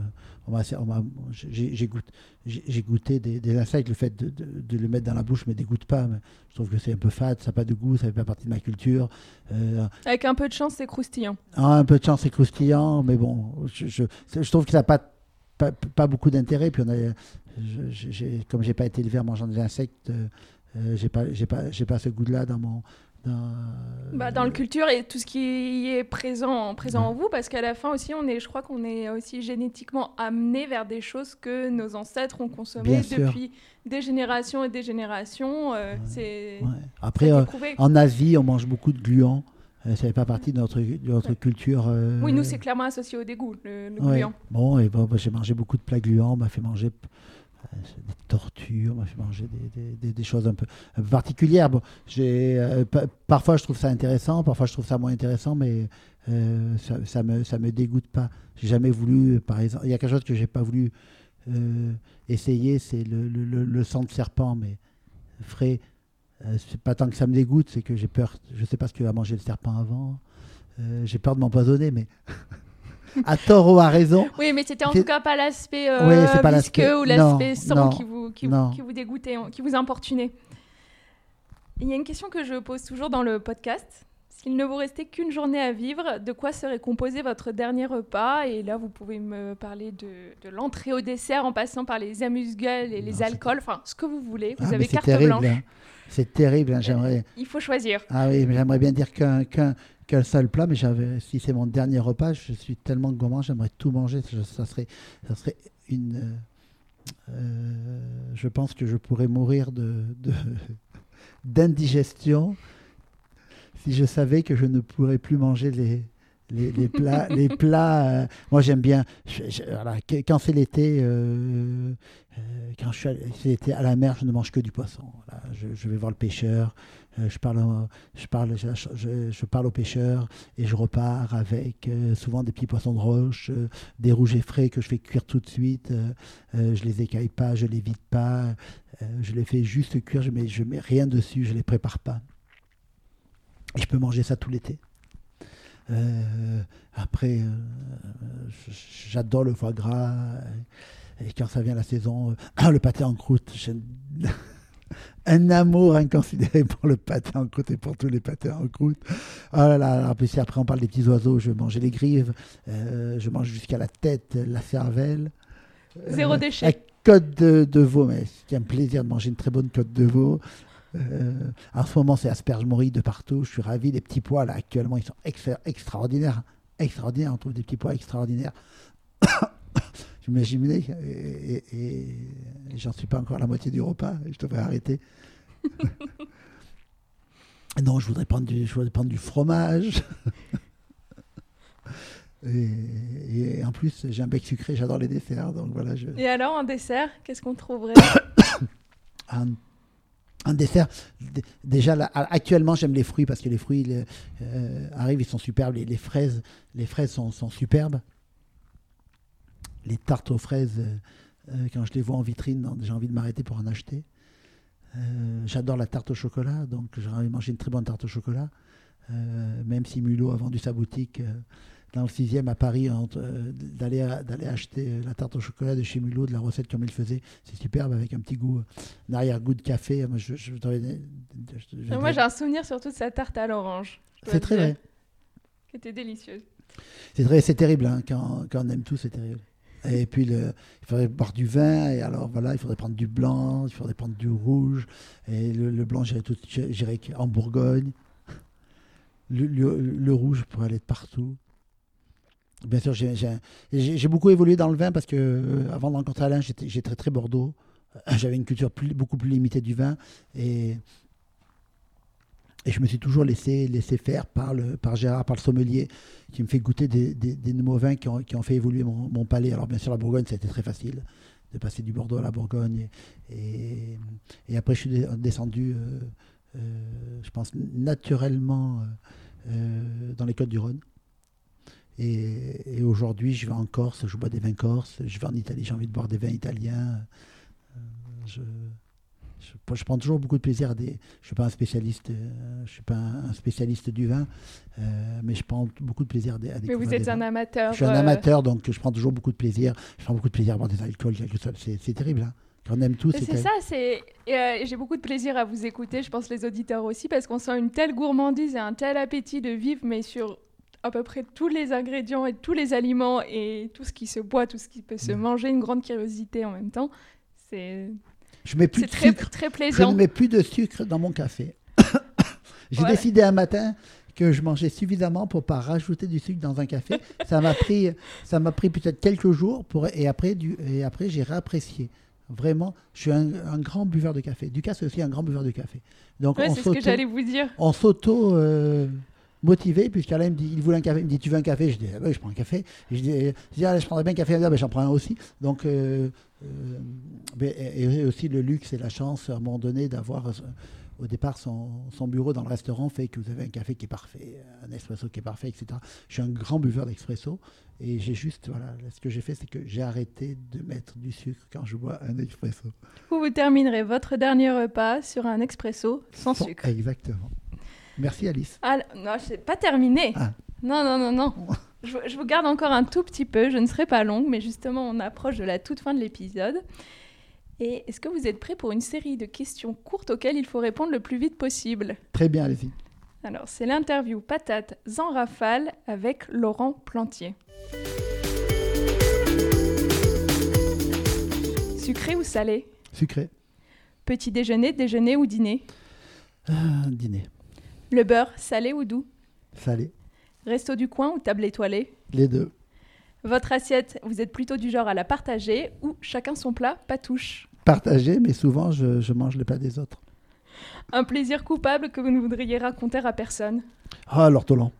j'ai goûté, des, des insectes. Le fait de, de- de le mettre dans la bouche ne me dégoûte pas. mais je trouve que c'est un peu fade, ça n'a pas de goût, ça fait pas partie de ma culture. Euh, Avec un peu de chance, c'est croustillant. ah, un peu de chance, c'est croustillant, mais bon, je, je, je trouve que ça n'a pas, pas, pas beaucoup d'intérêt. Puis on a, je, je- comme j'ai pas été élevé en mangeant des insectes, euh, euh, j'ai pas, j'ai pas, j'ai pas ce goût-là dans mon. Dans, Bah, dans le culture et tout ce qui est présent, présent Ouais. en vous, parce qu'à la fin aussi, on est, je crois qu'on est aussi génétiquement amené vers des choses que nos ancêtres ont consommées depuis des générations et des générations. euh, C'est Ouais. ça Après, euh, en Asie, on mange beaucoup de gluants. Euh, ça fait pas partie de notre, de notre culture. Oui, nous, c'est clairement associé au dégoût, le, gluant. Bon, et bon, bah, j'ai mangé beaucoup de plats gluants. On m'a fait manger des tortues, on m'a fait manger des, des- des- des choses un peu, particulières. Bon, j'ai, euh, pa- parfois, je trouve ça intéressant, parfois, je trouve ça moins intéressant, mais euh, ça, ça me, dégoûte pas. J'ai jamais voulu, euh, par exemple, il y a quelque chose que j'ai pas voulu euh, essayer, c'est le, sang de serpent, mais frais. Euh, c'est pas tant que ça me dégoûte, c'est que j'ai peur. Je sais pas ce que va manger le serpent avant. Euh, j'ai peur de m'empoisonner, mais à tort ou à raison. Oui, mais c'était en tout cas pas l'aspect euh, Oui, c'est pas visqueux ou l'aspect sang qui vous, qui, non. vous, qui vous dégoûtait, qui vous importunait. Il y a une question que je pose toujours dans le podcast. S'il ne vous restait qu'une journée à vivre, de quoi serait composé votre dernier repas? Et là, vous pouvez me parler de, de l'entrée au dessert en passant par les amuse-gueules et les alcools, enfin ce que vous voulez. Vous Ah, avez carte terrible. blanche. hein. C'est terrible. hein, J'aimerais. Il faut choisir. Ah oui, mais j'aimerais bien dire qu'un qu'un qu'un seul plat, mais j'avais, si c'est mon dernier repas, je suis tellement gourmand, j'aimerais tout manger. Ça, ça serait, ça serait une. euh, euh, je pense que je pourrais mourir de d'indigestion si je savais que je ne pourrais plus manger les les, les plats, les plats. euh, moi, j'aime bien. je- je- voilà, quand c'est l'été, euh, quand je suis à, c'est l'été à la mer, je ne mange que du poisson. Voilà, je, je vais voir le pêcheur. Euh, je parle, je parle, je, parle au pêcheur et je repars avec euh, souvent des petits poissons de roche, euh, des rouges frais que je fais cuire tout de suite. je les écaille pas, je les vide pas, je les fais juste cuire. Je mets, mets rien dessus, je les prépare pas. Je peux manger ça tout l'été. Après, j'adore le foie gras. Et quand ça vient la saison, le pâté en croûte. Un amour inconsidéré pour le pâté en croûte et pour tous les pâtés en croûte. Oh là là, en plus, après on parle des petits oiseaux, je vais manger les grives, euh, je mange jusqu'à la tête, la cervelle. Zéro Euh, déchet. La côte de, de veau, mais c'est un plaisir de manger une très bonne côte de veau. Euh, en ce moment, c'est asperges morilles de partout. Je suis ravi. Les petits pois, là, actuellement, ils sont extra- extraordinaires. Extraordinaires. On trouve des petits pois extraordinaires. Je m'imaginais, et, et, et j'en suis pas encore à la moitié du repas. Je devrais arrêter. non, je voudrais prendre du, je voudrais prendre du fromage. et, et en plus, j'ai un bec sucré. J'adore les desserts. Donc voilà, je, Et alors, en dessert, qu'est-ce qu'on trouverait un, un dessert. Déjà, là, actuellement, j'aime les fruits parce que les fruits euh, arrivent, ils sont superbes. Les, les fraises, les fraises sont, sont superbes. Les tartes aux fraises, euh, euh, quand je les vois en vitrine, j'ai envie de m'arrêter pour en acheter. Euh, J'adore la tarte au chocolat, donc j'ai envie de manger une très bonne tarte au chocolat. Même si Mulot a vendu sa boutique dans le 6 à Paris, d'aller acheter la tarte au chocolat de chez Mulot, de la recette comme il faisait. C'est superbe avec un petit goût, un arrière-goût de café. Moi, je- je- je- j'ai un souvenir surtout de sa tarte à l'orange. C'est très vrai. Qui était délicieuse. C'est vrai, c'est terrible. hein, quand, quand on aime tout, c'est terrible. Et puis, il faudrait boire du vin. Et alors, voilà, il faudrait prendre du blanc, il faudrait prendre du rouge. Et le, blanc, j'irais en Bourgogne. Le, rouge pourrait aller de partout. Bien sûr, j'ai- beaucoup évolué dans le vin parce que euh, avant de rencontrer Alain, j'étais très très Bordeaux. J'avais une culture beaucoup plus limitée du vin et, et je me suis toujours laissé, faire par, le, par Gérard, par le sommelier, qui me fait goûter des, nouveaux vins qui ont, qui ont fait évoluer mon, palais. Alors bien sûr, la Bourgogne, ça a été très facile de passer du Bordeaux à la Bourgogne. Et, et, après, je suis descendu, euh, euh, je pense, naturellement euh, dans les Côtes du Rhône. Et, aujourd'hui, je vais en Corse, je bois des vins corses. Je vais en Italie, j'ai envie de boire des vins italiens. Je, prends toujours beaucoup de plaisir à des. Je suis pas un spécialiste, euh, je suis pas un spécialiste du vin, euh, mais je prends beaucoup de plaisir à, des, à Mais vous êtes vins. un amateur. Je suis un euh, amateur, donc je prends toujours beaucoup de plaisir. Je prends beaucoup de plaisir à boire des alcools, C'est terrible. Hein. On aime tout, Mais c'est ça, c'est. euh, J'ai beaucoup de plaisir à vous écouter, je pense les auditeurs aussi, parce qu'on sent une telle gourmandise et un tel appétit de vivre, mais sur à peu près tous les ingrédients et tous les aliments et tout ce qui se boit, tout ce qui peut se Mm. manger, une grande curiosité en même temps. C'est Je mets plus de très, sucre. très Je plaisant. ne mets plus de sucre dans mon café. J'ai décidé un matin que je mangeais suffisamment pour pas rajouter du sucre dans un café. ça m'a pris, ça m'a pris peut-être quelques jours pour et après du et après j'ai réapprécié. Vraiment, je suis un, un grand buveur de café. Lucas c'est aussi un grand buveur de café. Donc Ouais, on c'est ce que j'allais vous dire. on s'auto euh, motivé puisqu'Alain me dit il voulait un café il me dit tu veux un café? Je dis ah ouais, je prends un café. Et je dis, je dis ah, je prendrais bien un café. Ah, ben, j'en prends un aussi. Donc euh, euh, et, aussi le luxe et la chance à un moment donné d'avoir euh, au départ son, son bureau dans le restaurant fait que vous avez un café qui est parfait un espresso qui est parfait etc je suis un grand buveur d'expresso et j'ai juste voilà ce que j'ai fait c'est que j'ai arrêté de mettre du sucre quand je bois un expresso coup, vous terminerez votre dernier repas sur un expresso sans Sans- sucre. exactement merci Alice Ah non, c'est pas terminé. Ah. Non, non, non, non. Je, vous- je vous garde encore un tout petit peu. Je ne serai pas longue, mais justement, on approche de la toute fin de l'épisode. Et est-ce que vous êtes prêts pour une série de questions courtes auxquelles il faut répondre le plus vite possible? Très bien allez-y Alors, c'est l'interview Patate en rafale avec Laurent Plantier. Sucré ou salé? Sucré Petit déjeuner, déjeuner ou dîner? Ah, dîner Le beurre, salé ou doux salé Resto du coin ou table étoilée les deux Votre assiette, vous êtes plutôt du genre à la partager ou chacun son plat, pas touche partagé, mais souvent je, je mange le plat des autres. Un plaisir coupable que vous ne voudriez raconter à personne Ah, l'ortolan,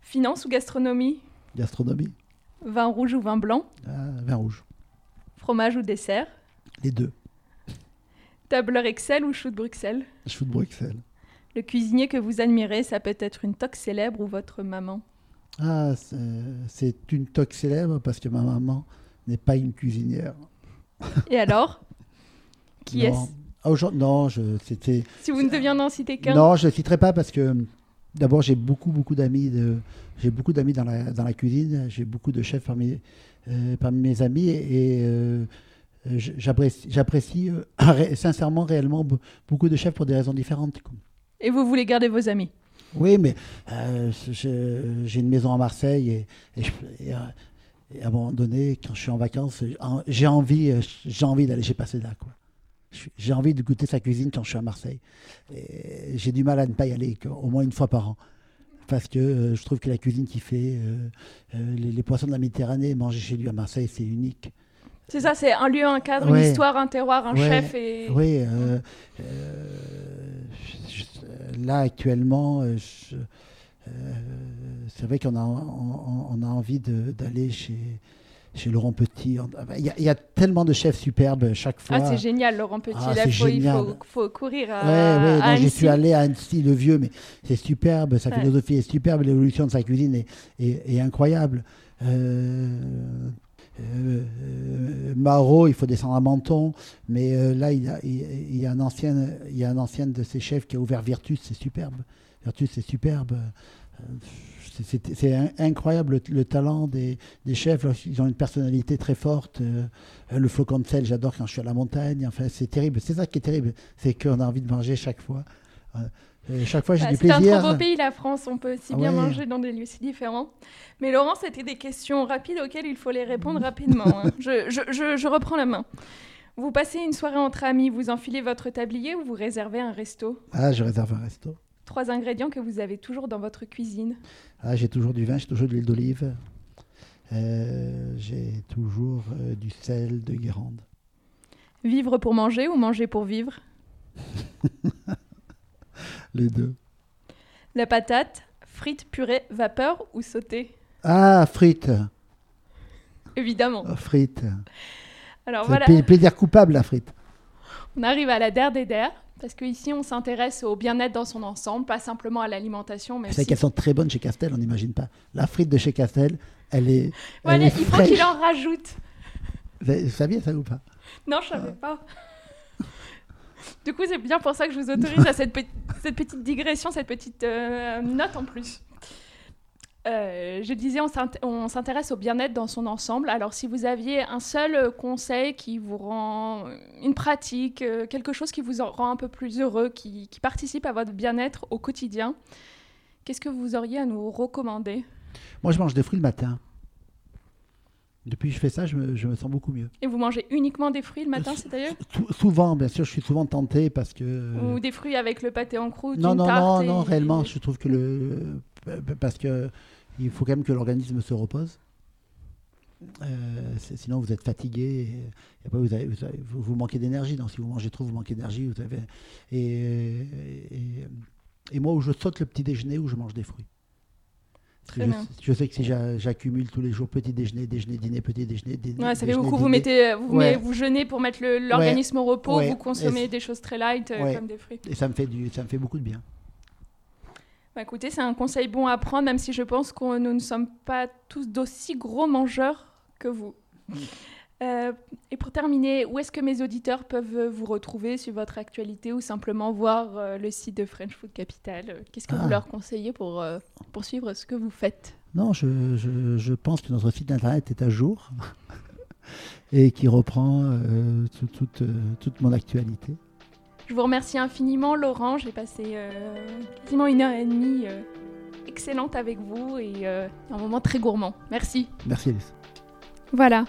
Finance ou gastronomie gastronomie, Vin rouge ou vin blanc ah, vin rouge, Fromage ou dessert les deux. Tableur Excel ou chou de Bruxelles Chou de Bruxelles. Le cuisinier que vous admirez, ça peut être une toque célèbre ou votre maman. Ah, c'est- une toque célèbre parce que ma maman n'est pas une cuisinière. Et alors? Qui est-ce? Ah, aujourd'hui- Non, je, c'était. Si vous ne deviez en citer qu'un Non, je ne citerai pas parce que d'abord j'ai beaucoup beaucoup d'amis de j'ai beaucoup d'amis dans la dans la cuisine, j'ai beaucoup de chefs parmi euh, parmi mes amis et, euh, j'apprécie j'apprécie euh, sincèrement réellement be- beaucoup de chefs pour des raisons différentes. Et vous voulez garder vos amis Oui, mais euh, j'ai une maison à Marseille et, euh, et à un moment donné, quand je suis en vacances, j'ai envie, euh, j'ai envie d'aller chez Paseda, quoi. J'ai envie de goûter sa cuisine quand je suis à Marseille. J'ai du mal à ne pas y aller, au moins une fois par an. Parce que je trouve que la cuisine qu'il fait, les, les poissons de la Méditerranée, manger chez lui à Marseille, c'est unique. C'est ça, c'est un lieu, un cadre, Ouais. une histoire, un terroir, un Ouais. chef et... Oui, euh, euh, je- je- là actuellement, euh, je- c'est vrai qu'on a, on, on a envie d'aller chez, chez Laurent Petit. Il y, a, il y a tellement de chefs superbes chaque fois. Ah, c'est génial, Laurent Petit. Ah, Là, c'est faut- il faut, faut courir à, Ouais, ouais, à non, Annecy. suis allé à Annecy, le vieux, mais c'est superbe, sa Ouais. philosophie est superbe, l'évolution de sa cuisine est, est- est incroyable. Euh, euh, euh, Marot, il faut descendre à Menton, mais euh, là, il y, a, un ancien, il y a un ancien de ses chefs qui a ouvert Virtus, c'est superbe. Virtus, c'est superbe. C'est- C'est c'est in- incroyable le, le talent des, chefs. Ils ont une personnalité très forte. Le flocon de sel, j'adore quand je suis à la montagne. Enfin, c'est terrible. C'est ça qui est terrible. C'est qu'on a envie de manger chaque fois. Chaque fois, j'ai Ah, du c'est un plaisir. trop beau pays, la France. On peut si bien Ouais. manger dans des lieux si différents. Mais Laurent, c'était des questions rapides auxquelles il faut les répondre rapidement. hein. Je, je- je- je reprends la main. Vous passez une soirée entre amis, vous enfilez votre tablier ou vous réservez un resto? Ah, je réserve un resto. Trois ingrédients que vous avez toujours dans votre cuisine. Ah, j'ai toujours du vin, j'ai toujours de l'huile d'olive. Euh, j'ai toujours euh, du sel de Guérande. Vivre pour manger ou manger pour vivre? Les deux. La patate, frites, purée, vapeur ou sautée? Ah, frites. Évidemment. Ah, Frites. Alors C'est voilà, pla- plaisir coupable, la frite. on arrive à la der des der. Parce qu'ici, on s'intéresse au bien-être dans son ensemble, pas simplement à l'alimentation, mais C'est qu'elles sont très bonnes chez Castel, on n'imagine pas. La frite de chez Castel, elle est. elle Voilà, est il faut qu'il en rajoute. Vous saviez ça ou pas? Non, je savais pas. Du coup, c'est bien pour ça que je vous autorise à cette, pe- cette petite digression, cette petite euh, note en plus. Euh, je disais, on s'int- on s'intéresse au bien-être dans son ensemble. Alors, si vous aviez un seul conseil qui vous rend une pratique, euh, quelque chose qui vous en rend un peu plus heureux, qui participe à votre bien-être au quotidien, qu'est-ce que vous auriez à nous recommander? Moi, je mange des fruits le matin. Depuis que je fais ça, je me, je me sens beaucoup mieux. Et vous mangez uniquement des fruits le matin, Euh, c'est-à-dire Sou- Souvent, bien sûr, je suis souvent tenté parce que. Ou des fruits avec le pâté en croûte, non, une non, tarte non, et- non, réellement, je trouve que le. Parce que il faut quand même que l'organisme se repose. Euh, sinon, vous êtes fatigué et, et après, vous, avez- vous, avez- vous- vous manquez d'énergie. Donc, si vous mangez trop, vous manquez d'énergie. Vous avez, et, et, et moi, où je saute le petit déjeuner, où je mange des fruits. Très je, bien. je sais que si j'a- j'accumule tous les jours petit déjeuner, déjeuner, dîner, petit déjeuner, dîner. Ouais, ça fait déjeuner, beaucoup. Vous mettez, vous, Ouais. met- vous jeûnez pour mettre l'organisme au repos. Vous consommez des choses très light euh, comme des fruits. Et ça me fait, du, ça me fait beaucoup de bien. Bah, écoutez, c'est un conseil bon à prendre, même si je pense que nous ne sommes pas tous d'aussi gros mangeurs que vous. Euh, et pour terminer, où est-ce que mes auditeurs peuvent euh, vous retrouver sur votre actualité ou simplement voir euh, le site de French Food Capital? Qu'est-ce que vous Ah. leur conseillez pour euh, poursuivre ce que vous faites? Non, je, je, je pense que notre site internet est à jour et qui reprend euh, tout- toute, euh, toute mon actualité. Je vous remercie infiniment, Laurent. J'ai passé euh, quasiment une heure et demie euh, excellente avec vous et euh, un moment très gourmand. Merci. Merci Alice. Voilà,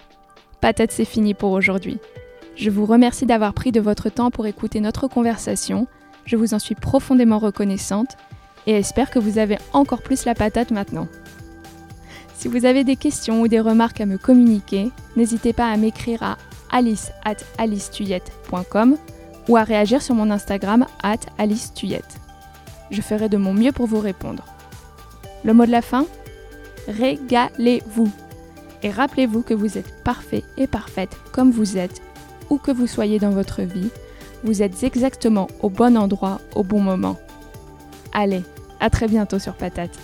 patate c'est fini pour aujourd'hui. Je vous remercie d'avoir pris de votre temps pour écouter notre conversation. Je vous en suis profondément reconnaissante et espère que vous avez encore plus la patate maintenant. Si vous avez des questions ou des remarques à me communiquer, n'hésitez pas à m'écrire à alice at alicetuyette.com ou à réagir sur mon Instagram at alicetuyette. Je ferai de mon mieux pour vous répondre. Le mot de la fin? Régalez-vous et rappelez-vous que vous êtes parfait et parfaite comme vous êtes, où que vous soyez dans votre vie, vous êtes exactement au bon endroit au bon moment. Allez, à très bientôt sur Patate.